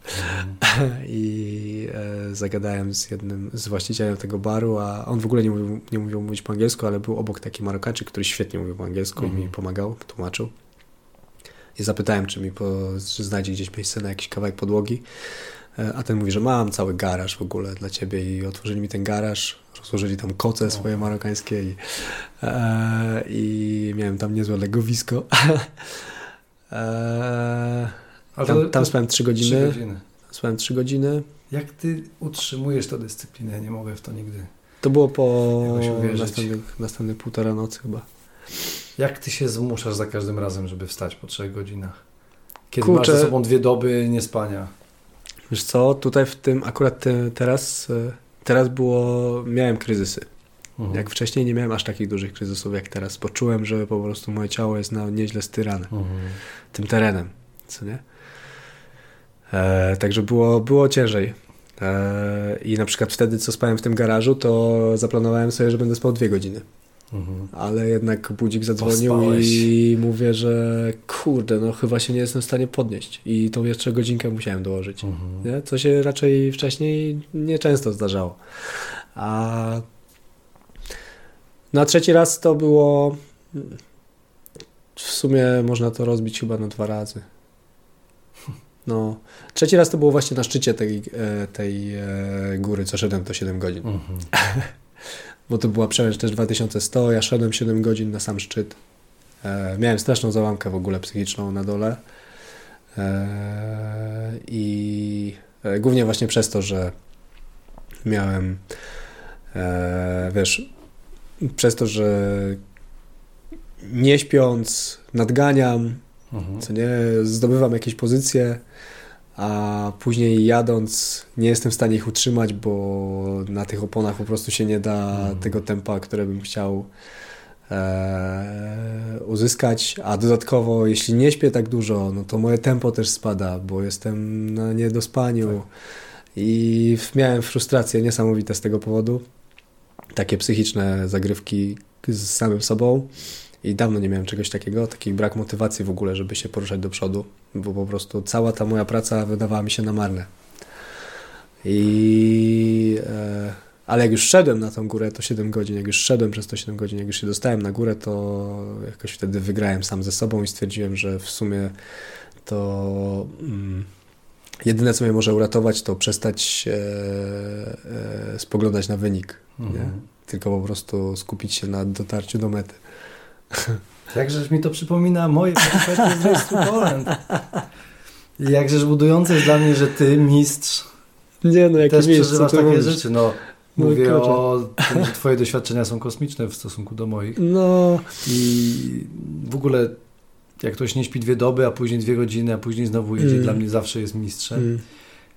mm. i e, zagadałem z jednym, z właścicielem tego baru, a on w ogóle nie mówił, nie mówił mówić po angielsku, ale był obok taki Marokańczyk, który świetnie mówił po angielsku mm. i mi mhm. pomagał, tłumaczył. I zapytałem, czy mi po, czy znajdzie gdzieś miejsce na jakiś kawałek podłogi, a ten mówi, że mam cały garaż w ogóle dla ciebie i otworzyli mi ten garaż, rozłożyli tam koce swoje marokańskie i, e, i miałem tam niezłe legowisko. e, tam, tam spałem 3 godziny. 3 godziny. Spałem 3 godziny. Jak ty utrzymujesz tę dyscyplinę? Nie mogę w to nigdy. To było po następnych, następnych półtora nocy chyba. Jak ty się zmuszasz za każdym razem, żeby wstać po 3 godzinach? Kiedy Kurczę. masz ze sobą dwie doby niespania? Wiesz co, tutaj w tym akurat te, teraz, e, teraz było, miałem kryzysy. Mhm. Jak wcześniej nie miałem aż takich dużych kryzysów jak teraz. Poczułem, że po prostu moje ciało jest na nieźle styrane mhm. tym terenem, co nie? E, także było, było ciężej. E, I na przykład wtedy, co spałem w tym garażu, to zaplanowałem sobie, że będę spał dwie godziny. Mhm. Ale jednak budzik zadzwonił Pospałeś. i mówię, że kurde, no chyba się nie jestem w stanie podnieść. I tą jeszcze godzinkę musiałem dołożyć. Mhm. Nie? Co się raczej wcześniej nieczęsto zdarzało. A na trzeci raz to było. W sumie można to rozbić chyba na dwa razy. No, trzeci raz to było właśnie na szczycie tej, e, tej e, góry, co szedłem to 7 godzin. Mhm. Bo to była przełęcz też 2100, ja szedłem 7 godzin na sam szczyt. E, miałem straszną załamkę w ogóle psychiczną na dole. I głównie właśnie przez to, że miałem, wiesz, przez to, że nie śpiąc, nadganiam, mhm. co nie, zdobywam jakieś pozycje, a później jadąc nie jestem w stanie ich utrzymać, bo na tych oponach po prostu się nie da mhm. tego tempa, które bym chciał e, uzyskać, a dodatkowo jeśli nie śpię tak dużo, no to moje tempo też spada, bo jestem na niedospaniu tak. i miałem frustracje niesamowite z tego powodu. Takie psychiczne zagrywki z samym sobą. I dawno nie miałem czegoś takiego, taki brak motywacji w ogóle, żeby się poruszać do przodu, bo po prostu cała ta moja praca wydawała mi się na marne. I, e, ale jak już szedłem na tą górę, to 7 godzin, jak już szedłem przez to 7 godzin, jak już się dostałem na górę, to jakoś wtedy wygrałem sam ze sobą i stwierdziłem, że w sumie to mm, jedyne, co mnie może uratować, to przestać e, e, spoglądać na wynik. Mhm. Tylko po prostu skupić się na dotarciu do mety. Jakżeż mi to przypomina moje perspektywy z to Poland. Jakżeż budujące jest dla mnie, że ty, mistrz, nie, no, też przeżywasz takie mówisz? rzeczy. No, no mówię o tym, że twoje doświadczenia są kosmiczne w stosunku do moich. No. I w ogóle jak ktoś nie śpi dwie doby, a później dwie godziny, a później znowu jedzie, mm. dla mnie zawsze jest mistrzem. Mm.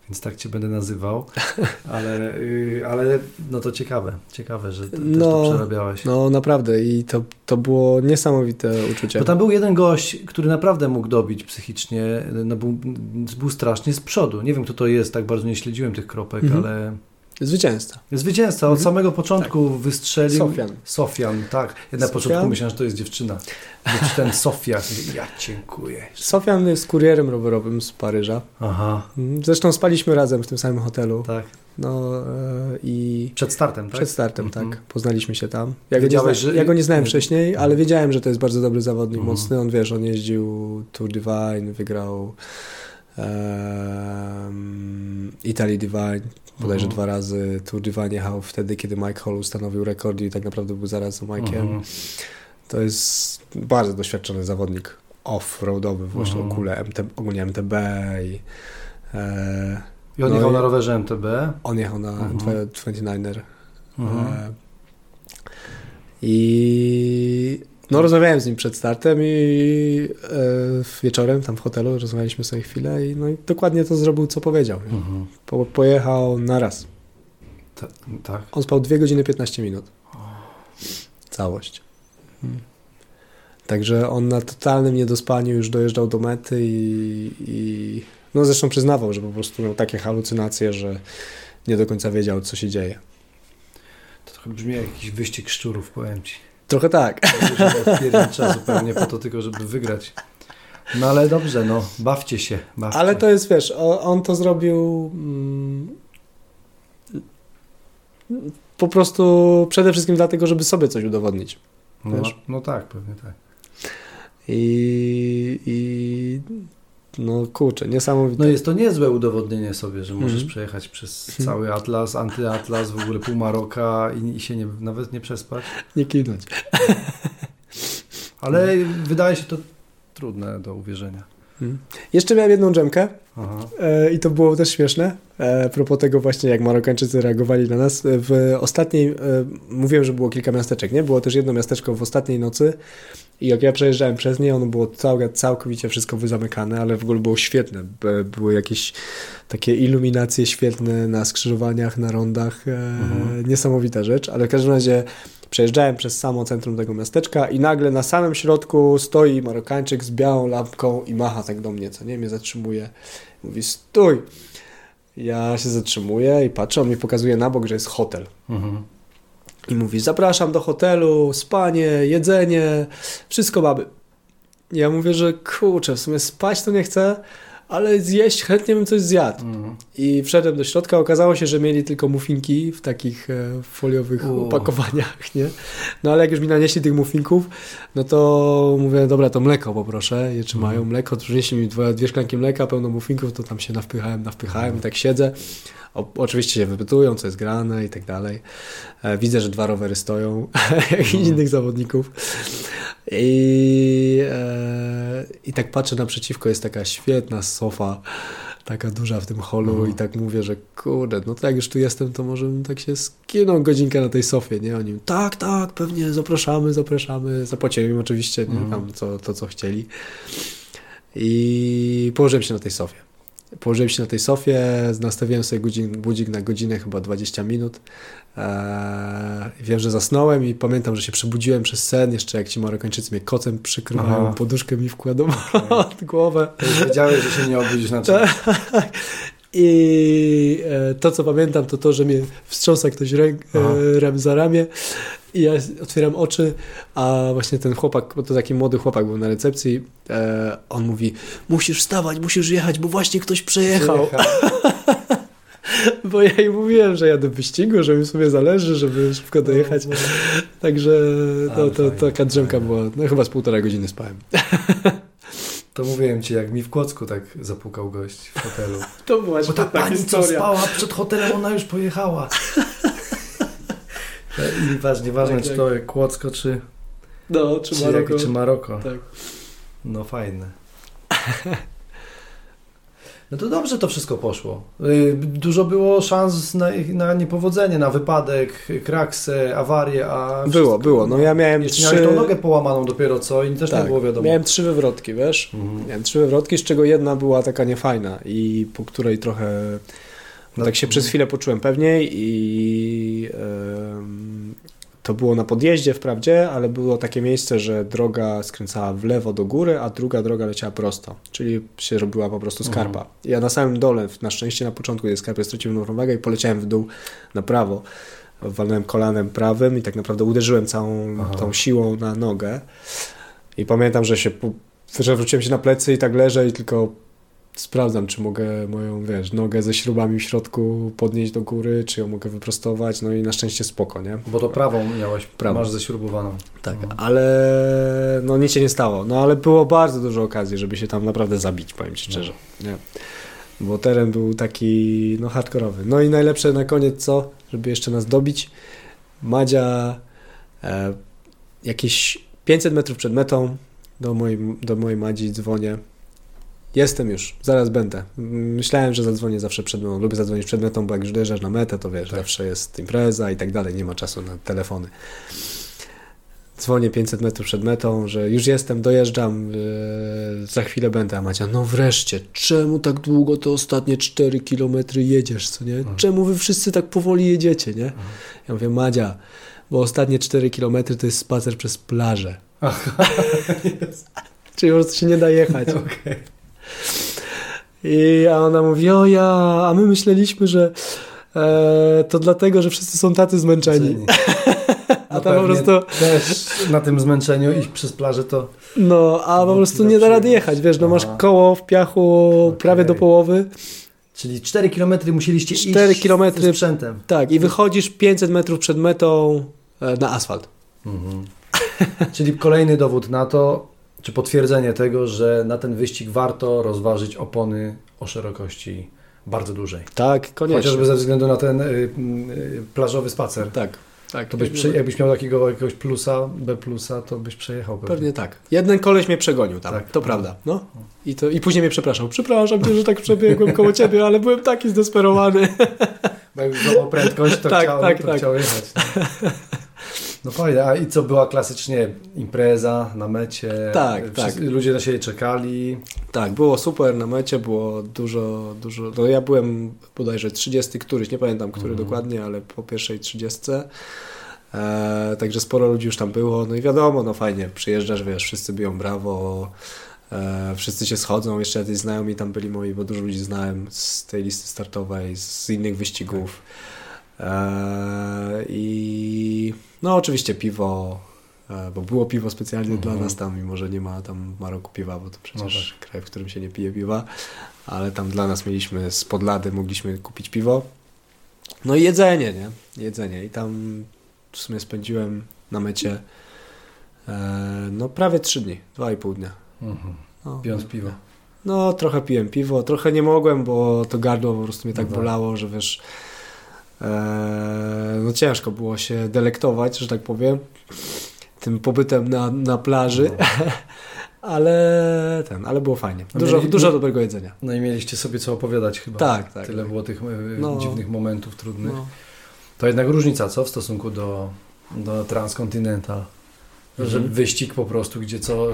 Więc tak cię będę nazywał. Ale, yy, ale no to ciekawe. Ciekawe, że no, to przerabiałeś. No naprawdę i to, to było niesamowite uczucie. Bo tam był jeden gość, który naprawdę mógł dobić psychicznie. No, był, był strasznie z przodu. Nie wiem, kto to jest, tak bardzo nie śledziłem tych kropek, -hmm. ale Zwycięzca. Zwycięzca. Od mhm. samego początku tak. wystrzelił. Sofian. Sofian, tak. Ja na początku myślałem, że to jest dziewczyna. Wyczytałem Sofia. Ja dziękuję. Sofian jest kurierem rowerowym z Paryża. Aha. Mhm. Zresztą spaliśmy razem w tym samym hotelu. Tak. No e, i... Przed startem, tak? Przed startem, mhm. tak. Poznaliśmy się tam. Ja go, nie, zna... że... ja go nie znałem wcześniej, ale wiedziałem, że to jest bardzo dobry zawodnik, mhm. mocny. On, wiesz, on jeździł Tour Divine, wygrał um, Italy Divine, bodajże uh-huh. dwa razy. Tour Divine jechał wtedy, kiedy Mike Hall ustanowił rekord i tak naprawdę był zaraz za Mike'iem. Uh-huh. To jest bardzo doświadczony zawodnik off-roadowy, właśnie uh-huh. ogóle, MT, ogólnie MTB i e, i on no jechał na rowerze MTB? On jechał na uh-huh. 29er. Uh-huh. E, I no rozmawiałem z nim przed startem i e, wieczorem tam w hotelu rozmawialiśmy sobie chwilę i, no, i dokładnie to zrobił, co powiedział. Mhm. Po, pojechał na raz. Ta, tak? On spał 2 godziny 15 minut. Całość. Hmm. Także on na totalnym niedospaniu już dojeżdżał do mety i, i no zresztą przyznawał, że po prostu miał takie halucynacje, że nie do końca wiedział, co się dzieje. To trochę brzmi jak jakiś wyścig szczurów, powiem Ci. Trochę tak. Trzeba zupełnie po to tylko, żeby wygrać. No ale dobrze, no, bawcie się. Bawcie. Ale to jest, wiesz, on to zrobił mm, po prostu przede wszystkim dlatego, żeby sobie coś udowodnić. No, no tak, pewnie tak. I, i no kurczę, niesamowite. No jest to niezłe udowodnienie sobie, że możesz mm. przejechać przez mhm. cały Atlas, antyatlas, w ogóle pół Maroka i, i się nie, nawet nie przespać. Nie kinąć. Ale wydaje się to trudne do uwierzenia. Hmm. Jeszcze miałem jedną dżemkę e, i to było też śmieszne. E, propos tego właśnie, jak Marokańczycy reagowali na nas. W ostatniej, e, mówiłem, że było kilka miasteczek, nie? Było też jedno miasteczko w ostatniej nocy i jak ja przejeżdżałem przez nie, ono było całe, całkowicie wszystko wyzamykane, ale w ogóle było świetne. Były jakieś takie iluminacje świetne na skrzyżowaniach, na rondach. E, mhm. Niesamowita rzecz, ale w każdym razie Przejeżdżałem przez samo centrum tego miasteczka i nagle na samym środku stoi Marokańczyk z białą lampką i macha tak do mnie, co nie, mnie zatrzymuje. Mówi, stój! Ja się zatrzymuję i patrzę, on mi pokazuje na bok, że jest hotel. Mhm. I mówi, zapraszam do hotelu, spanie, jedzenie, wszystko mamy. Ja mówię, że kurczę, w sumie spać to nie chcę, ale zjeść chętnie bym coś zjadł. Mm. I wszedłem do środka, okazało się, że mieli tylko muffinki w takich e, foliowych U. opakowaniach, nie? No ale jak już mi nanieśli tych muffinków, no to mówię, dobra, to mleko poproszę, je trzymają, mm. mleko, przynieśli mi dwie, dwie szklanki mleka, pełno muffinków, to tam się nawpychałem, nawpychałem i tak siedzę. O, oczywiście się wypytują, co jest grane i tak dalej. E, widzę, że dwa rowery stoją, jak mm. innych zawodników. I, e, I tak patrzę naprzeciwko, jest taka świetna sofa, taka duża w tym holu mm. i tak mówię, że kurde, no to jak już tu jestem, to może tak się skinął godzinkę na tej sofie, nie? Oni, tak, tak, pewnie zapraszamy, zapraszamy. Zapłaciłem im oczywiście, nie? Mm. Tam co, to, co chcieli. I położyłem się na tej sofie. Położyłem się na tej sofie, nastawiłem sobie godzin, budzik na godzinę, chyba 20 minut. Eee, wiem, że zasnąłem i pamiętam, że się przebudziłem przez sen, jeszcze jak ci Marokańczycy mnie kocem przykrywają, poduszkę mi wkładą okay. pod głowę. wiedziałeś, że się nie obudzisz na czym. I e, to, co pamiętam, to to, że mnie wstrząsa ktoś ręk, e, rem za ramię i ja otwieram oczy, a właśnie ten chłopak, bo to taki młody chłopak był na recepcji, e, on mówi, musisz wstawać, musisz jechać, bo właśnie ktoś przejechał. bo ja im mówiłem, że jadę w wyścigu, że mi sobie zależy, żeby szybko dojechać. Także to, to, to taka drzemka była, no chyba z półtora godziny spałem. To mówiłem ci, jak mi w Kłodzku tak zapukał gość w hotelu. To była Bo ta pani, historia. co spała przed hotelem, ona już pojechała. I ważne, ważne tak, czy to Kłodzko, czy, no, czy, czy Maroko. czy Maroko. Tak. No fajne. No to dobrze to wszystko poszło. Y, dużo było szans na, na niepowodzenie, na wypadek, kraksę, awarię, a... Było, było. No ja miałem Jeszcze trzy... miałeś tą nogę połamaną dopiero co i też tak, nie było wiadomo. miałem trzy wywrotki, wiesz? Mhm. Miałem trzy wywrotki, z czego jedna była taka niefajna i po której trochę... No, tak się przez chwilę poczułem pewniej i... Yy to było na podjeździe wprawdzie, ale było takie miejsce, że droga skręcała w lewo do góry, a druga droga leciała prosto, czyli się robiła po prostu skarpa. Mhm. Ja na samym dole, na szczęście na początku tej skarpy straciłem równowagę i poleciałem w dół na prawo. Walnąłem kolanem prawym i tak naprawdę uderzyłem całą Aha. tą siłą na nogę. I pamiętam, że się że wróciłem się na plecy i tak leżę i tylko sprawdzam, czy mogę moją, wiesz, nogę ze śrubami w środku podnieść do góry, czy ją mogę wyprostować, no i na szczęście spoko, nie? Bo to prawą miałeś, prawą. masz ześrubowaną. Tak, mhm. ale no nic się nie stało, no ale było bardzo dużo okazji, żeby się tam naprawdę zabić, powiem Ci szczerze, no. nie? Bo teren był taki, no hardkorowy. No i najlepsze na koniec co, żeby jeszcze nas dobić, Madzia e, jakieś 500 metrów przed metą do mojej, do mojej Madzi dzwonię, Jestem już, zaraz będę. Myślałem, że zadzwonię zawsze przed metą. Lubię zadzwonić przed metą, bo jak już dojeżdżasz na metę, to wiesz, tak. zawsze jest impreza i tak dalej, nie ma czasu na telefony. Dzwonię 500 metrów przed metą, że już jestem, dojeżdżam, yy, za chwilę będę. A Macia, no wreszcie, czemu tak długo te ostatnie 4 kilometry jedziesz, co nie? Mhm. Czemu wy wszyscy tak powoli jedziecie, nie? Mhm. Ja mówię, Madzia, bo ostatnie 4 kilometry to jest spacer przez plażę. Czyli po prostu się nie da jechać. okay. I a ona mówi, o ja, a my myśleliśmy, że e, to dlatego, że wszyscy są tacy zmęczeni. a tam po prostu... Też na tym zmęczeniu iść przez plażę to... No, a po prostu nie da rady jechać, wiesz, no masz koło w piachu okay. prawie do połowy. Czyli 4 km musieliście 4 iść km z sprzętem. Tak, i wychodzisz 500 metrów przed metą e, na asfalt. Mhm. Czyli kolejny dowód na to, czy potwierdzenie tego, że na ten wyścig warto rozważyć opony o szerokości bardzo dużej. Tak, koniecznie. Chociażby ze względu na ten y, y, plażowy spacer. Tak. Tak, to byś jakbyś miał takiego jakiegoś plusa, B plusa, to byś przejechał pewnie. Pewnie tak. Jeden koleś mnie przegonił tam, tak. to prawda. No. I, to, I później mnie przepraszał. Przepraszam cię, że tak przebiegłem koło ciebie, ale byłem taki zdesperowany. Bo jak już prędkość, to, tak, chciał, tak, to tak. chciał jechać. No. No fajnie, a i co była klasycznie impreza na mecie? Tak, tak. Ludzie na siebie czekali. Tak, było super na mecie, było dużo, dużo. No ja byłem bodajże 30 któryś, nie pamiętam który mhm. dokładnie, ale po pierwszej 30. E, także sporo ludzi już tam było. No i wiadomo, no fajnie, przyjeżdżasz, wiesz, wszyscy biją brawo. E, wszyscy się schodzą, jeszcze jacyś znajomi tam byli moi, bo dużo ludzi znałem z tej listy startowej, z innych wyścigów. E, I no oczywiście piwo, e, bo było piwo specjalnie dla mhm. nas tam, mimo że nie ma tam w Maroku piwa, bo to przecież no tak. kraj, w którym się nie pije piwa, ale tam dla nas mieliśmy z podlady, mogliśmy kupić piwo. No i jedzenie, nie? Jedzenie. I tam w sumie spędziłem na mecie e, no prawie trzy dni, dwa i pół dnia. Mhm. No, Pijąc piwo. No trochę piłem piwo, trochę nie mogłem, bo to gardło po prostu mnie tak no tak bolało, że wiesz no ciężko było się delektować, że tak powiem, tym pobytem na, na plaży. No. ale ten, ale było fajnie. No dużo, Mieli, dużo dobrego jedzenia. No i mieliście sobie co opowiadać chyba. Tak, tak. Tyle było tych e, no, dziwnych momentów trudnych. No. To jednak różnica, co w stosunku do, do Transcontinental? Mhm. Że wyścig po prostu, gdzie co,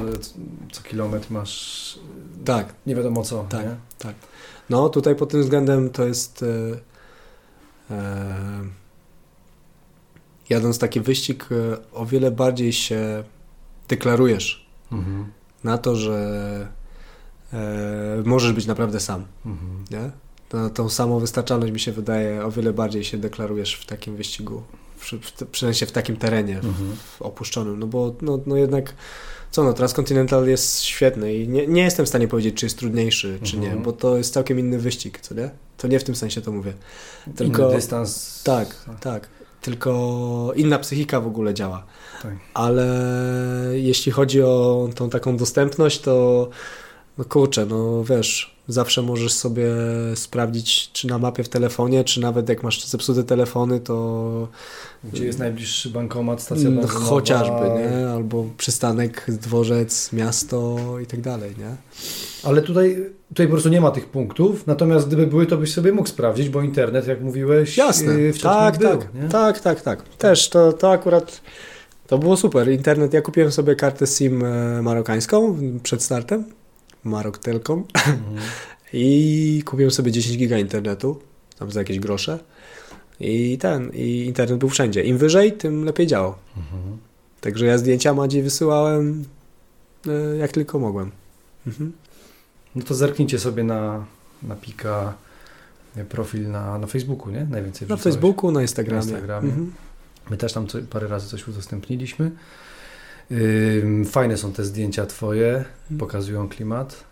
co kilometr masz tak. nie wiadomo co. Tak, nie? tak. No tutaj pod tym względem to jest e, E, jadąc taki wyścig, e, o wiele bardziej się deklarujesz mhm. na to, że e, możesz być naprawdę sam. Mhm. Nie? To, tą samą wystarczalność mi się wydaje, o wiele bardziej się deklarujesz w takim wyścigu, przy, w, przynajmniej w takim terenie mhm. w, opuszczonym, no bo no, no jednak co no, Transcontinental jest świetny i nie, nie jestem w stanie powiedzieć, czy jest trudniejszy, czy nie, mhm. bo to jest całkiem inny wyścig, co nie? To nie w tym sensie to mówię. Tylko, inny dystans. Tak, tak. Tylko inna psychika w ogóle działa. Tak. Ale jeśli chodzi o tą taką dostępność, to No kurczę, no wiesz, zawsze możesz sobie sprawdzić, czy na mapie w telefonie, czy nawet jak masz zepsute telefony, to... Gdzie jest najbliższy bankomat, stacja benzynowa? Chociażby, nie? Albo przystanek, dworzec, miasto i tak dalej, nie? Ale tutaj, tutaj po prostu nie ma tych punktów, natomiast gdyby były, to byś sobie mógł sprawdzić, bo internet, jak mówiłeś, Jasne. Yy, tak, był, tak, nie? tak, tak, tak. Też to, to akurat to było super. Internet, ja kupiłem sobie kartę SIM e, marokańską przed startem, Marok Telkom mhm. i kupiłem sobie 10 giga internetu, tam za jakieś grosze i ten, i internet był wszędzie. Im wyżej, tym lepiej działał. Mhm. Także ja zdjęcia Madzi wysyłałem e, jak tylko mogłem. Mhm. No to zerknijcie sobie na, na Pika e, profil na, na Facebooku, nie? Najwięcej Na Facebooku, na Instagramie. Na Instagramie. Mhm. My też tam co, parę razy coś udostępniliśmy. Fajne są te zdjęcia twoje, mhm. pokazują klimat.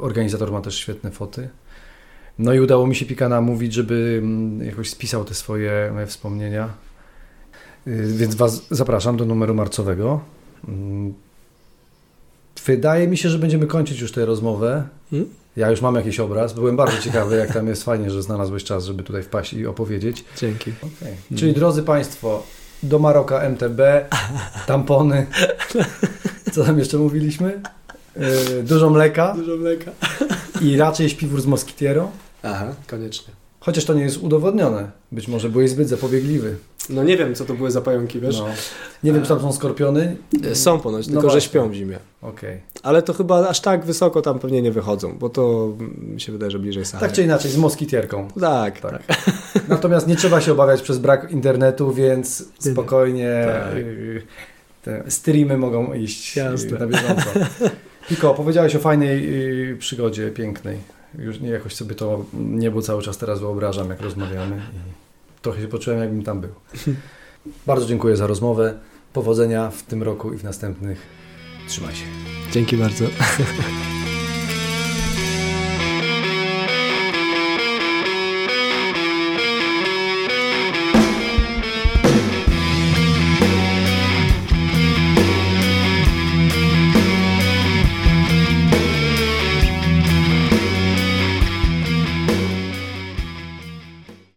Organizator ma też świetne foty. No i udało mi się Pika mówić, żeby mm, jakoś spisał te swoje wspomnienia. Yy, więc Was zapraszam do numeru marcowego. Yy, wydaje mi się, że będziemy kończyć już tę rozmowę. Hmm? Ja już mam jakiś obraz. Byłem bardzo ciekawy, jak tam jest fajnie, że znalazłeś czas, żeby tutaj wpaść i opowiedzieć. Dzięki. Okay. Czyli drodzy Państwo, do Maroka MTB, tampony. Co tam jeszcze mówiliśmy? Yy, dużo mleka. Dużo mleka. I raczej śpiwór z moskitierą. Aha, koniecznie. Chociaż to nie jest udowodnione. Być może byłeś zbyt zapobiegliwy. No nie wiem, co to były za pająki, wiesz? No. Nie wiem, czy tam są skorpiony. E, są ponoć, no tylko że śpią w zimie. Okay. Ale to chyba aż tak wysoko tam pewnie nie wychodzą, bo to mi się wydaje, że bliżej Sahary. Tak czy inaczej, z moskitierką. Tak, tak. tak. Natomiast nie trzeba się obawiać przez brak internetu, więc spokojnie tak. Te streamy mogą iść Jasne. na bieżąco. Piko, powiedziałeś o fajnej y, przygodzie, pięknej. Już nie jakoś sobie to niebo cały czas teraz wyobrażam, jak rozmawiamy. I trochę się poczułem, jakbym tam był. Bardzo dziękuję za rozmowę. Powodzenia w tym roku i w następnych. Trzymaj się. Dzięki bardzo.